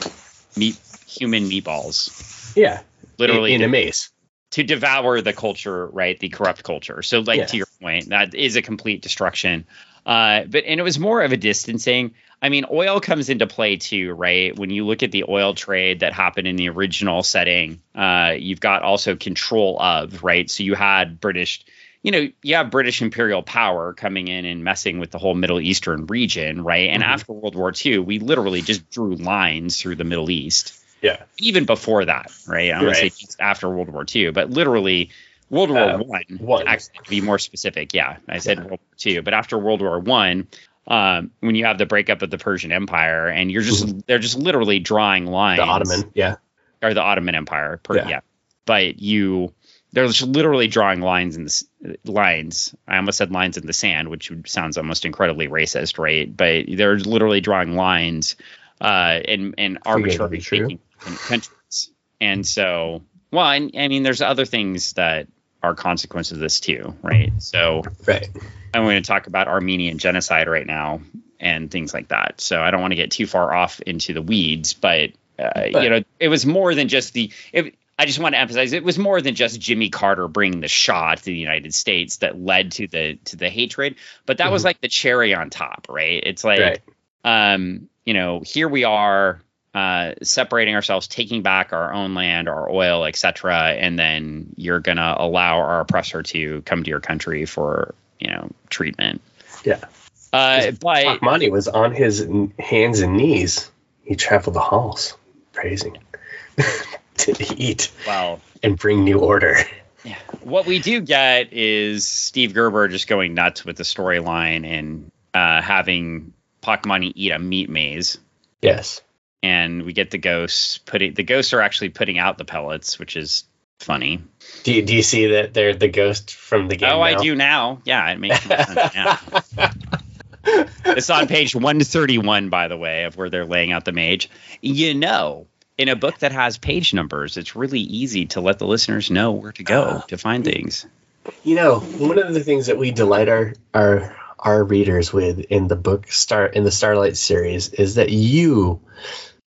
meat, human meatballs, yeah literally in, in to- a maze to devour the culture, right? The corrupt culture. So, like Yeah. to your point, that is a complete destruction. Uh, but and it was more of a distancing. I mean, oil comes into play too, right? When you look at the oil trade that happened in the original setting, uh, you've got also control of, right? So you had British, you know, you have British imperial power coming in and messing with the whole Middle Eastern region, right? And Mhm. after World War II, we literally just drew lines through the Middle East yeah even before that, right? I'm gonna say just after World War II, but literally World War Uh, One. one. Actually, to be more specific, yeah, I said World War II, but after World War One, um, when you have the breakup of the Persian Empire, and you're just they're just literally drawing lines. Mm-hmm. the ottoman yeah or the Ottoman Empire, per, Yeah. yeah. But you they're just literally drawing lines in the lines. I almost said lines in the sand, which sounds almost incredibly racist, right? But they're literally drawing lines uh, and and arbitrarily taking countries. And so, well, and, I mean, there's other things that are consequences of this too, right? So right I'm going to talk about Armenian genocide right now and things like that. So I don't want to get too far off into the weeds, but, uh, But- you know, it was more than just the. It, I just want to emphasize it was more than just Jimmy Carter bringing the Shah to the United States that led to the to the hatred, but that was Mhm. like the cherry on top, right? It's like, right um, you know, here we are uh, separating ourselves, taking back our own land, our oil, etc., and then you're gonna allow our oppressor to come to your country for you know treatment. Yeah. Uh, but Pakmani was on his hands and knees. He traveled the halls, praising to eat well, and bring new order. Yeah. what we do get is Steve Gerber just going nuts with the storyline and uh, having Pakmani eat a meat maze. Yes. And we get the ghosts putting the ghosts are actually putting out the pellets, which is funny. Do you, do you see that they're the ghost from the game? oh, I do now. Yeah, it makes sense now. It's on page 131, by the way, of where they're laying out the mage. You know, in a book that has page numbers, it's really easy to let the listeners know where to go Ah. to find things. You know, one of the things that we delight our our our readers with in the book Star in the Starlight series is that you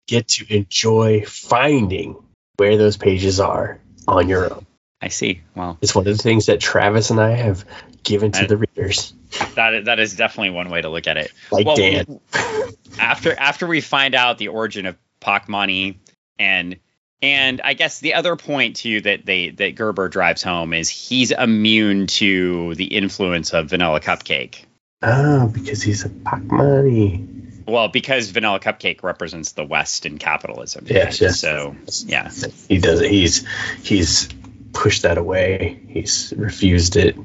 get to enjoy finding where those pages are on your own. I see. Well, It's one of the things that Travis and I have given to the readers, that that is definitely one way to look at it. like Well, Dan. after after we find out the origin of Pakmani and and I guess the other point too that they that Gerber drives home is he's immune to the influence of Vanilla Cupcake. Oh, because he's a Pakmani. Well, because Vanilla Cupcake represents the West in capitalism. Yes, yes. So yeah, He does it. He's he's pushed that away. He's refused it.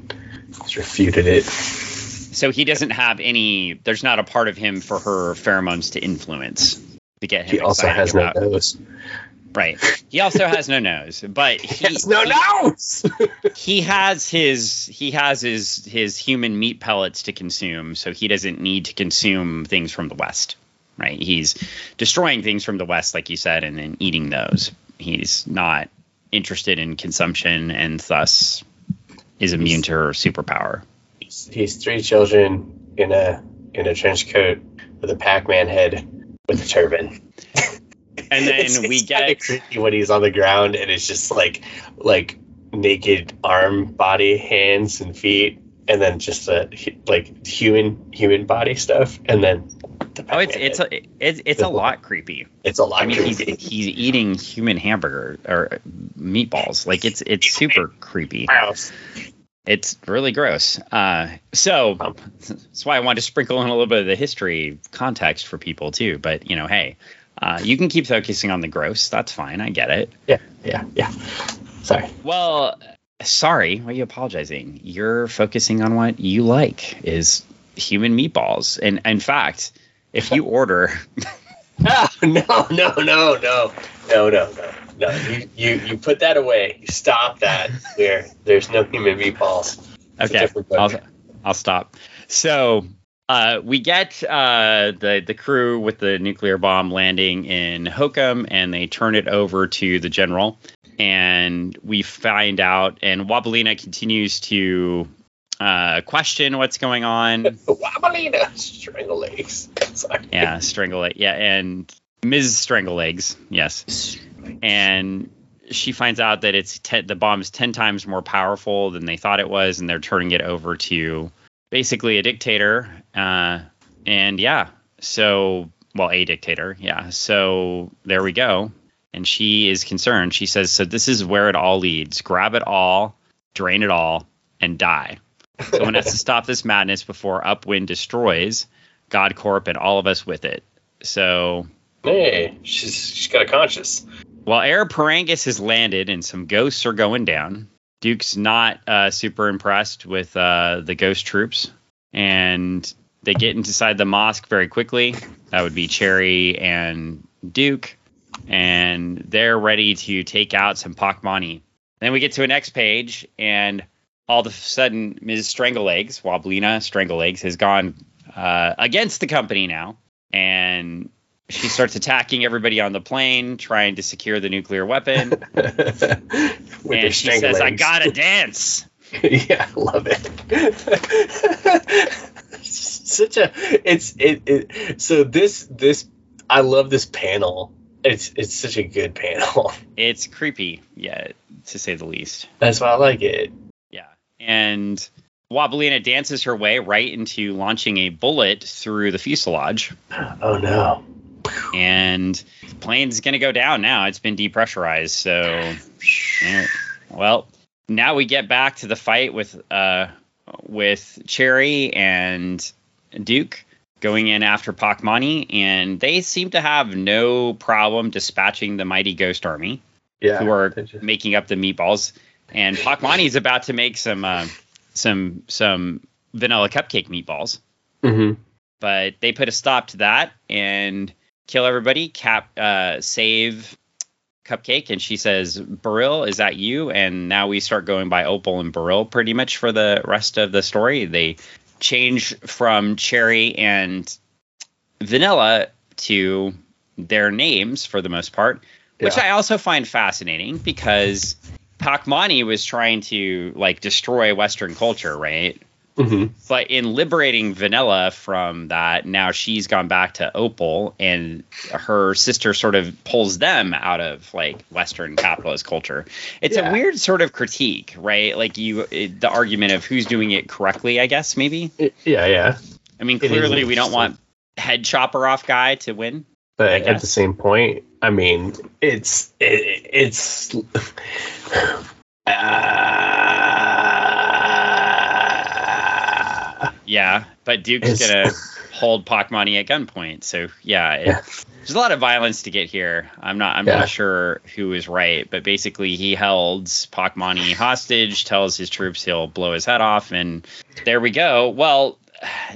He's refuted it. so he doesn't have any. There's not a part of him for her pheromones to influence to get him. He also has no nose. Right. He also has no nose, but he, He has no nose. he has his he has his his human meat pellets to consume, so he doesn't need to consume things from the West. Right? He's destroying things from the West, like you said, and then eating those. He's not interested in consumption, and thus is immune to her superpower. he's, he's three children in a in a trench coat with a Pac-Man head with a turban. And then It's- we it's get creepy when he's on the ground and it's just like like naked arm, body, hands, and feet, and then just a like human human body stuff, and then Oh, it's it's a it's it's a lot creepy. It's a lot. I mean, he's he's eating human hamburger or meatballs. Like it's it's super creepy. It's really gross. Uh, so that's why I wanted to sprinkle in a little bit of the history context for people too. But you know, hey, uh, you can keep focusing on the gross. That's fine. I get it. Yeah, yeah, yeah. Sorry. Well, sorry. Why are you apologizing? You're focusing on what you like is human meatballs. And in fact, if you order. no, no, no, no, no, no, no. No, you, you, you put that away. You stop that. Where there's no human meatballs. It's okay, I'll, I'll stop. So uh, we get uh, the the crew with the nuclear bomb landing in Hokum, and they turn it over to the general. And we find out, and Wobbelina continues to uh, question what's going on. Wobbelina, strangle legs. Sorry. Yeah, strangle it. Yeah, and Ms. Strangle Legs, yes and she finds out that it's the bomb is 10 times more powerful than they thought it was and they're turning it over to basically a dictator uh, and yeah so well a dictator yeah. So there we go. And she is concerned. She says so this is where it all leads. Grab it all drain it all and die. Someone has to stop this madness before upwind destroys god corp and all of us with it. So hey she's she's got a conscience. while Air Parangus has landed and some ghosts are going down, Duke's not uh, super impressed with uh, the ghost troops, and they get inside the mosque very quickly. That would be Cherry and Duke, and they're ready to take out some Pakmani. Then we get to a next page, and all of a sudden, Ms. Stranglelegs, Woblina Stranglelegs, has gone uh, against the company now, and she starts attacking everybody on the plane, trying to secure the nuclear weapon. and she says, "I gotta dance." yeah, I love it. Such a it's it, it so this this I love this panel. It's it's such a good panel. It's creepy, yeah, to say the least. That's why I like it. Yeah, and Wobbelina dances her way right into launching a bullet through the fuselage. Oh no and the plane's going to go down now. It's been depressurized. So, well, now we get back to the fight with uh, with Cherry and Duke going in after Pakmani, and they seem to have no problem dispatching the mighty Ghost Army, yeah, who are making up the meatballs. And Pakmani is about to make some uh, some some vanilla cupcake meatballs. Mm-hmm. But they put a stop to that, and kill everybody, cap uh, save Cupcake, and she says, Beryl, is that you? And now we start going by Opal and Beryl pretty much for the rest of the story. They change from Cherry and Vanilla to their names for the most part, which yeah. I also find fascinating because Pakmani was trying to like destroy Western culture, right? Mm-hmm. But in liberating Vanilla from that, now she's gone back to Opal, and her sister sort of pulls them out of like Western capitalist culture. It's yeah. a weird sort of critique, right? Like you, it, the argument of who's doing it correctly, I guess maybe. It, yeah, yeah. I mean, clearly we don't want head chopper off guy to win. But at the same point, I mean, it's it, it's. Uh, Yeah, but Duke's it's, gonna hold Pakmani at gunpoint. So yeah, it, yeah, there's a lot of violence to get here. I'm not I'm yeah. not sure who is right, but basically he held Pakmani hostage, tells his troops he'll blow his head off, and there we go. Well,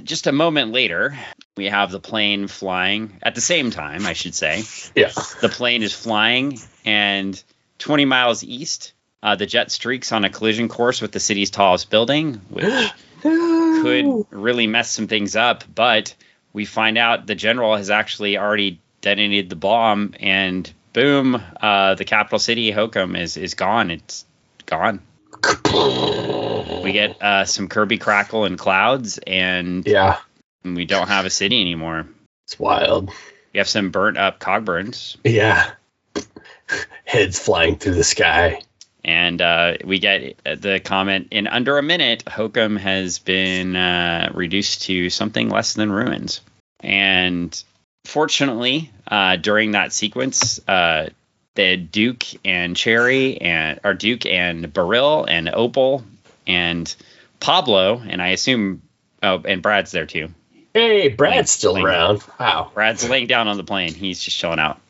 just a moment later, we have the plane flying at the same time, I should say. Yeah. The plane is flying, and 20 miles east, uh, the jet streaks on a collision course with the city's tallest building, which could really mess some things up. But we find out the general has actually already detonated the bomb, and boom, uh, the capital city, Hokum, is is gone. It's gone. we get uh, some Kirby crackle and clouds, and yeah, we don't have a city anymore. It's wild. We have some burnt up Cogburns. Yeah, heads flying through the sky. And uh, we get the comment in under a minute, Hokum has been uh, reduced to something less than ruins. And fortunately, uh, during that sequence, uh, the Duke and Cherry and or Duke and Beryl and Opal and Pablo and I assume oh and Brad's there too. Hey, Brad's still Laying- around. Wow. Brad's laying down on the plane. He's just chilling out.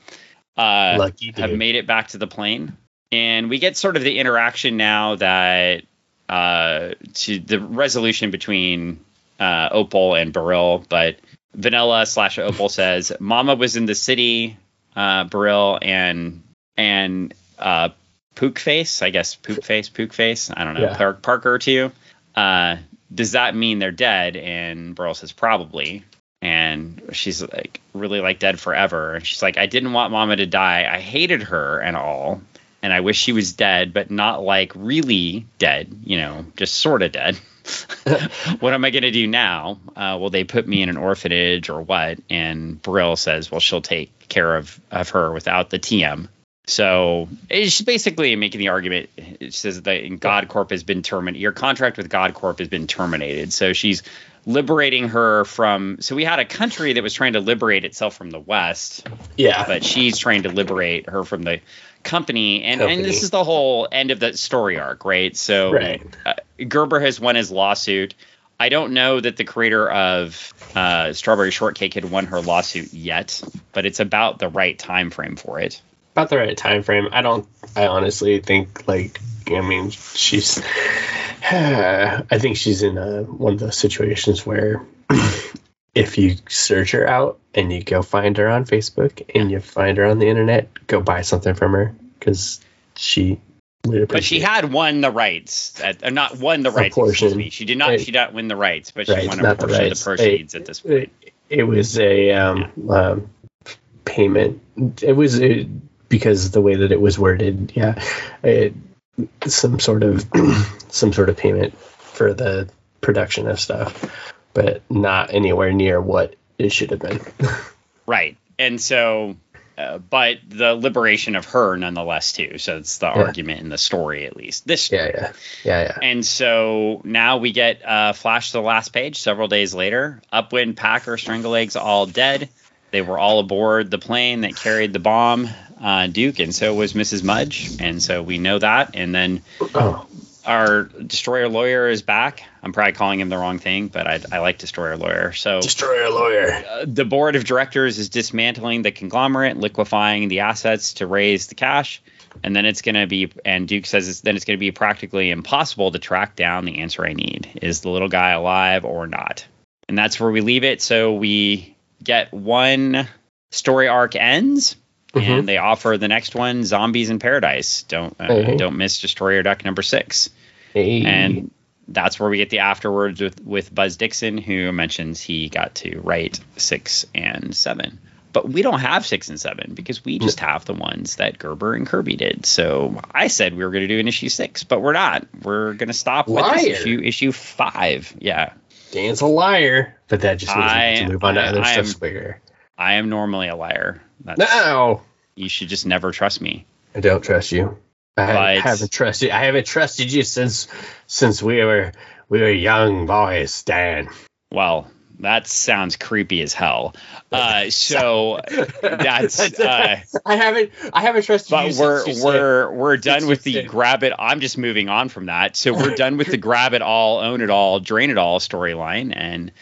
Uh, Lucky have made it back to the plane, and we get sort of the interaction now that uh, to the resolution between uh, Opal and Beryl, but Vanilla slash Opal says Mama was in the city, uh, Beryl and and uh, Pook Face, I guess Pook Face, Pook Face, I don't know, Yeah. Park, Parker too. Uh, does that mean they're dead? And Beryl says probably. And she's like really like dead forever. And she's like, I didn't want Mama to die. I hated her and all. And I wish she was dead, but not like really dead, you know, just sort of dead. what am I going to do now? Uh, will they put me in an orphanage or what? And Beryl says, well, she'll take care of, of her without the TM. So she's basically making the argument. It says that GodCorp has been terminated. Your contract with GodCorp has been terminated. So she's liberating her from. So we had a country that was trying to liberate itself from the West, Yeah. but she's trying to liberate her from the company. And Company. and this is the whole end of the story arc, right? So Right. uh, Gerber has won his lawsuit. I don't know that the creator of uh, Strawberry Shortcake had won her lawsuit yet, but it's about the right time frame for it. about the right time frame. I don't. I honestly think like. I mean, she's. I think she's in a, one of those situations where, if you search her out and you go find her on Facebook and you find her on the internet, go buy something from her because she. But she had won the rights, at, not won the rights. excuse portion. me. She did not. Right. She did not win the rights, but she Right, won a not the of the proceeds at this point. it, it was a um, um, payment. It was uh because the way that it was worded. Yeah, it, some sort of some sort of payment for the production of stuff, but not anywhere near what it should have been. Right. And so, uh, but the liberation of her nonetheless too. So it's the Yeah. argument in the story, at least. This. yeah, yeah, yeah, yeah. And so now we get uh, flash to the last page several days later. Upwind, Packer, Stranglelegs all dead. They were all aboard the plane that carried the bomb, uh, Duke, and so was Mrs. Mudge. And so we know that. And then Oh, our destroyer lawyer is back. I'm probably calling him the wrong thing, but I, I like destroyer lawyer. So destroyer lawyer. uh, the board of directors is dismantling the conglomerate, liquefying the assets to raise the cash, and then it's going to be. And Duke says it's, then it's going to be practically impossible to track down the answer I need: is the little guy alive or not? And that's where we leave it. So we get one story arc ends. Mhm. And they offer the next one, Zombies in Paradise. Don't uh, Mhm. don't miss Destroyer Duck number six Hey. and that's where we get the afterwards with with Buzz Dixon, who mentions he got to write six and seven. But we don't have six and seven because we just have the ones that Gerber and Kirby did. So I said we were going to do an issue six, but we're not. We're going to stop with this issue, issue five. Yeah, Dan's a liar, but that just means we I- get to move on to other I stuff am-. I am normally a liar. That's, No, You should just never trust me. I don't trust you. I haven't- But- haven't trusted. I haven't trusted you since since we were we were young boys, Dan. Well, that sounds creepy as hell. Uh, so that's. Uh, I haven't I haven't trusted you. but since we're you we're we're done with the said- grab it. I'm just moving on from that. So we're done with the grab it all, own it all, drain it all storyline, and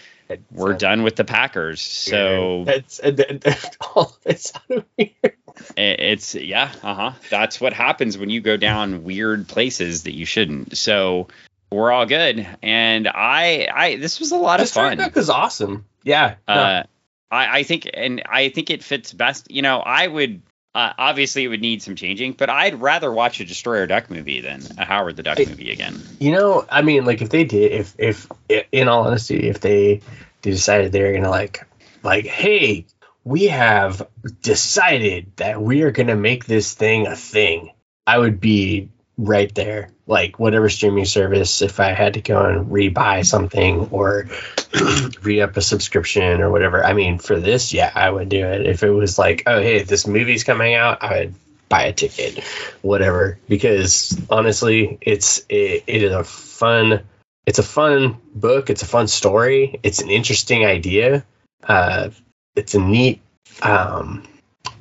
we're done with the Packers. So that's uh, that- that- all it sounded weird. it- it's yeah, uh huh. That's what happens when you go down weird places that you shouldn't. So we're all good, and I I this was a lot of Destroyer fun. Duck is awesome. Yeah. no, Uh, I, I think, and I think it fits best. You know, I would uh, obviously it would need some changing, but I'd rather watch a Destroyer Duck movie than a Howard the Duck Hey. movie again. You know, I mean, like if they did, if if in all honesty, if they they decided they're gonna like like, hey, we have decided that we are gonna make this thing a thing, I would be right there. Like whatever streaming service, if I had to go and rebuy something or re up a subscription or whatever. I mean, for this, yeah, I would do it. If it was like, oh hey, this movie's coming out, I would buy a ticket, whatever. Because honestly, it's it, it is a fun, it's a fun book. It's a fun story. It's an interesting idea. uh, it's a neat um,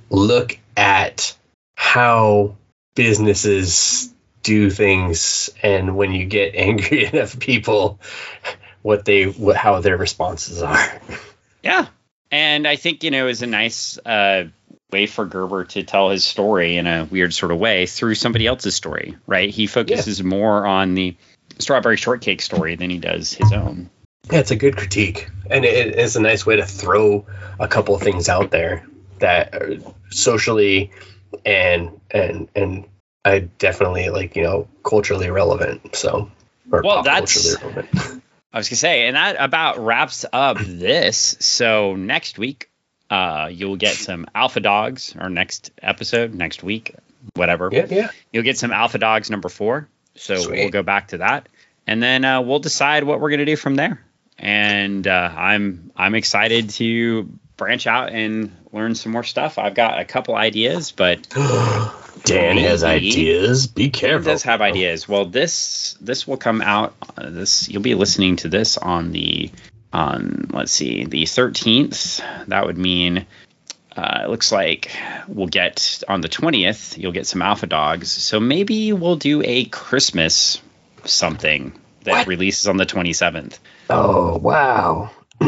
look at how businesses do things, and when you get angry enough people, what they what, how their responses are. Yeah, and I think you know is a nice uh, way for Gerber to tell his story in a weird sort of way through somebody else's story, right? He focuses yeah. more on the strawberry shortcake story than he does his own. Yeah, it's a good critique, and it's a nice way to throw a couple things out there that are socially and and and I definitely like you know culturally relevant. So, well, that's I was gonna say, and that about wraps up this. So next week, uh, you'll get some Alpha Dogs, or next episode, next week, whatever. Yeah, yeah. You'll get some Alpha Dogs number four. So Sweet. we'll go back to that, and then uh, we'll decide what we're gonna do from there. And uh, I'm I'm excited to branch out and learn some more stuff. I've got a couple ideas, but Dan has ideas. Be careful. does have ideas. Well, this this will come out. Uh, this you'll be listening to this on the on let's see the 13th. That would mean uh, it looks like we'll get on the 20th. You'll get some alpha dogs. So maybe we'll do a Christmas something that what? releases on the 27th. Oh wow!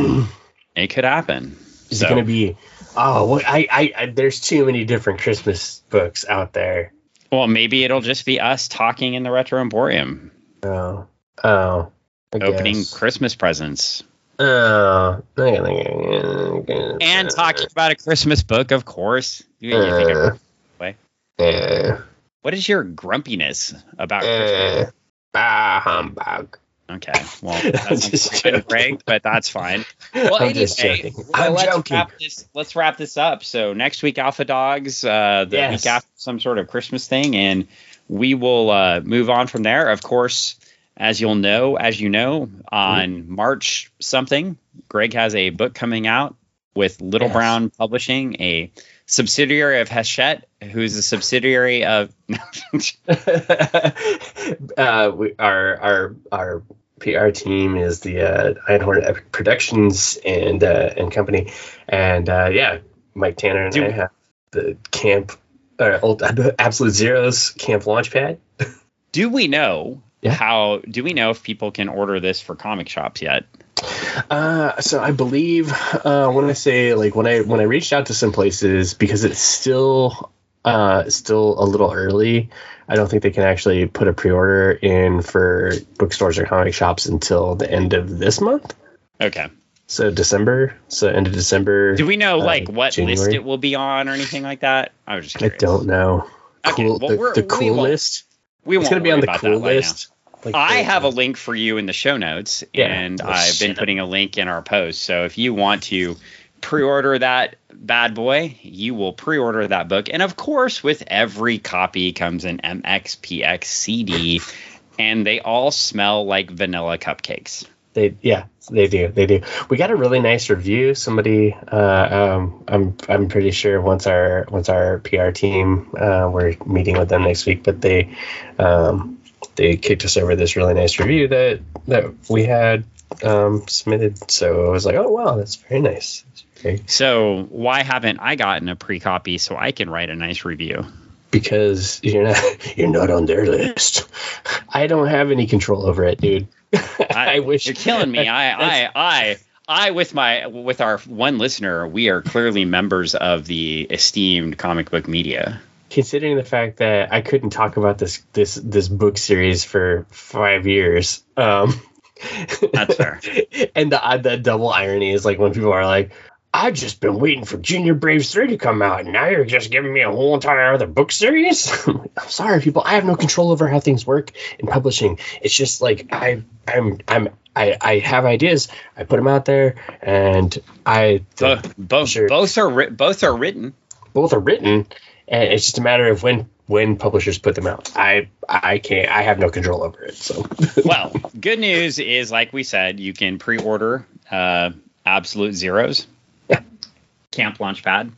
it could happen. Is so. it going to be Oh, what I, I, I, there's too many different Christmas books out there. Well, maybe it'll just be us talking in the Retro Emporium. Oh, oh, I opening guess. Christmas presents. Oh, and talking about a Christmas book, of course. You, you think of way. Uh, what is your grumpiness about uh, Christmas? Ah, humbug. Okay, well, that's Greg, but that's fine. Well, I'm anyway, just joking. I'm let's joking. Wrap this, let's wrap this up. So next week, Alpha Dogs, uh, the yes. week after some sort of Christmas thing, and we will uh, move on from there. Of course, as you'll know, as you know, on mm-hmm. March something, Greg has a book coming out with Little yes. Brown Publishing, a subsidiary of Hachette, who's a subsidiary of. uh, we, our our our PR team is the uh, Einhorn Epic Productions and uh, and company, and uh, yeah, Mike Tanner and Do I have the camp, uh, Absolute Zeros camp launchpad. Do we know yeah. how? Do we know if people can order this for comic shops yet? Uh, so I believe uh, when I say like when I when I reached out to some places because it's still uh, still a little early. I don't think they can actually put a pre-order in for bookstores or comic shops until the end of this month. Okay. So December, so end of December. Do we know uh, like what January? list it will be on or anything like that? I was just curious. I don't know. Okay, cool, well, the, the cool we list. We won't it's going to be on the cool list. Like I have a link for you in the show notes, yeah, and I've been putting a link in our post. So if you want to pre-order that bad boy, you will pre-order that book. And of course, with every copy comes an MXPX CD, and they all smell like vanilla cupcakes. They yeah, they do. They do. We got a really nice review. Somebody, uh, um, I'm I'm pretty sure once our once our PR team, uh, we're meeting with them next week, but they um, they kicked us over this really nice review that that we had um, submitted. So I was like, oh wow, that's very nice. Okay. So why haven't I gotten a pre copy so I can write a nice review? Because you're not you're not on their list. I don't have any control over it, dude. I, I wish you're killing me. I I I I with my with our one listener, we are clearly members of the esteemed comic book media considering the fact that I couldn't talk about this this this book series for five years. Um, That's fair. and the the double irony is like when people are like, "I've just been waiting for Junior Braves three to come out, and now you're just giving me a whole entire other book series." I'm, sorry, people. I have no control over how things work in publishing. It's just like I I'm I'm I, I have ideas. I put them out there, and I both both, sure, both are both are written. Both are written, and it's just a matter of when when publishers put them out. I I can't. I have no control over it. So well, good news is like we said, you can pre-order uh, Absolute Zeros. Yeah. Camp Launchpad,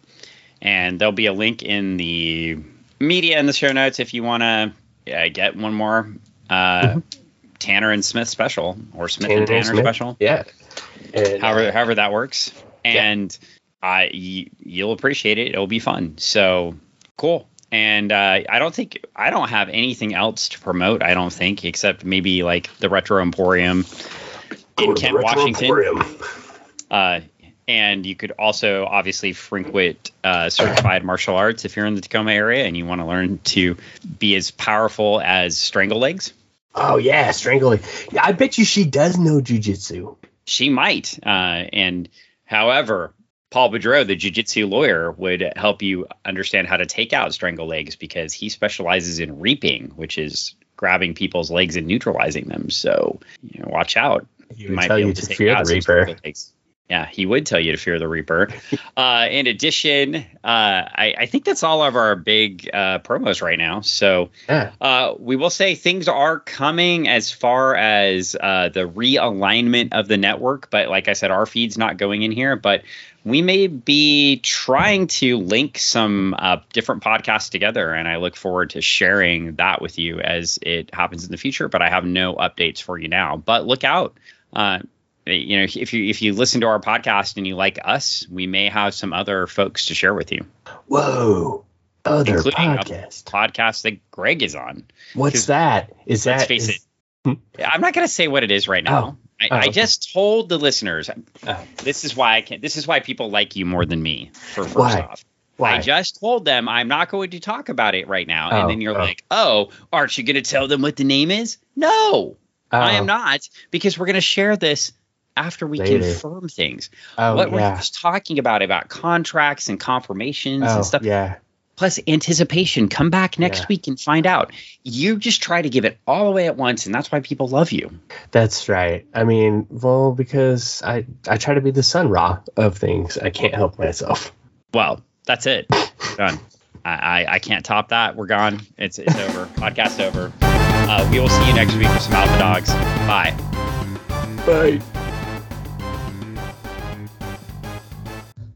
and there'll be a link in the media in the show notes if you want to yeah, get one more uh, mm-hmm. Tanner and Smith special or Smith Tanner and Tanner Smith. special. Yeah. And, however, uh, however that works. and I y- you'll appreciate it. It'll be fun. So cool. And uh, I don't think I don't have anything else to promote. I don't think except maybe like the Retro Emporium in Kent, Washington. Uh, and you could also obviously frequent uh, certified martial arts if you're in the Tacoma area and you want to learn to be as powerful as Strangle Legs. Oh yeah, Strangle. Yeah, I bet you she does know jujitsu. She might. Uh, and however, Paul Boudreau, the jiu-jitsu lawyer, would help you understand how to take out Stranglelegs because he specializes in reaping, which is grabbing people's legs and neutralizing them. So you know, watch out. He would tell you to fear the Reaper. Yeah, he would tell you to fear the Reaper. uh, in addition, uh, I, I, think that's all of our big uh, promos right now. So yeah. Uh, we will say things are coming as far as uh, the realignment of the network. But like I said, our feed's not going in here. But we may be trying to link some uh, different podcasts together, and I look forward to sharing that with you as it happens in the future. But I have no updates for you now. But look out. Uh, you know, if you if you listen to our podcast and you like us, we may have some other folks to share with you. Whoa, other podcast podcast that Greg is on. What's that? Is let's that? is, it. I'm not going to say what it is right now. Oh. I, oh, I, just told the listeners. Oh. This is why I can't. This is why people like you more than me. For first why? off, why? I just told them I'm not going to talk about it right now, and then oh, you're oh, oh. like, "Oh, aren't you going to tell them what the name is?" No, I am oh. not, because we're going to share this after we Later. confirm things. Oh, what yeah. we're just talking about about contracts and confirmations oh, and stuff. Yeah. Plus anticipation. Come back next yeah. week and find out. You just try to give it all away at once, and that's why people love you. That's right. I mean, well, because I I try to be the Sun Ra of things. I can't help myself. Well, that's it. Done. I, I, I can't top that. We're gone. It's it's over. Podcast over. Uh, we will see you next week with some Alpha Dogs. Bye. Bye.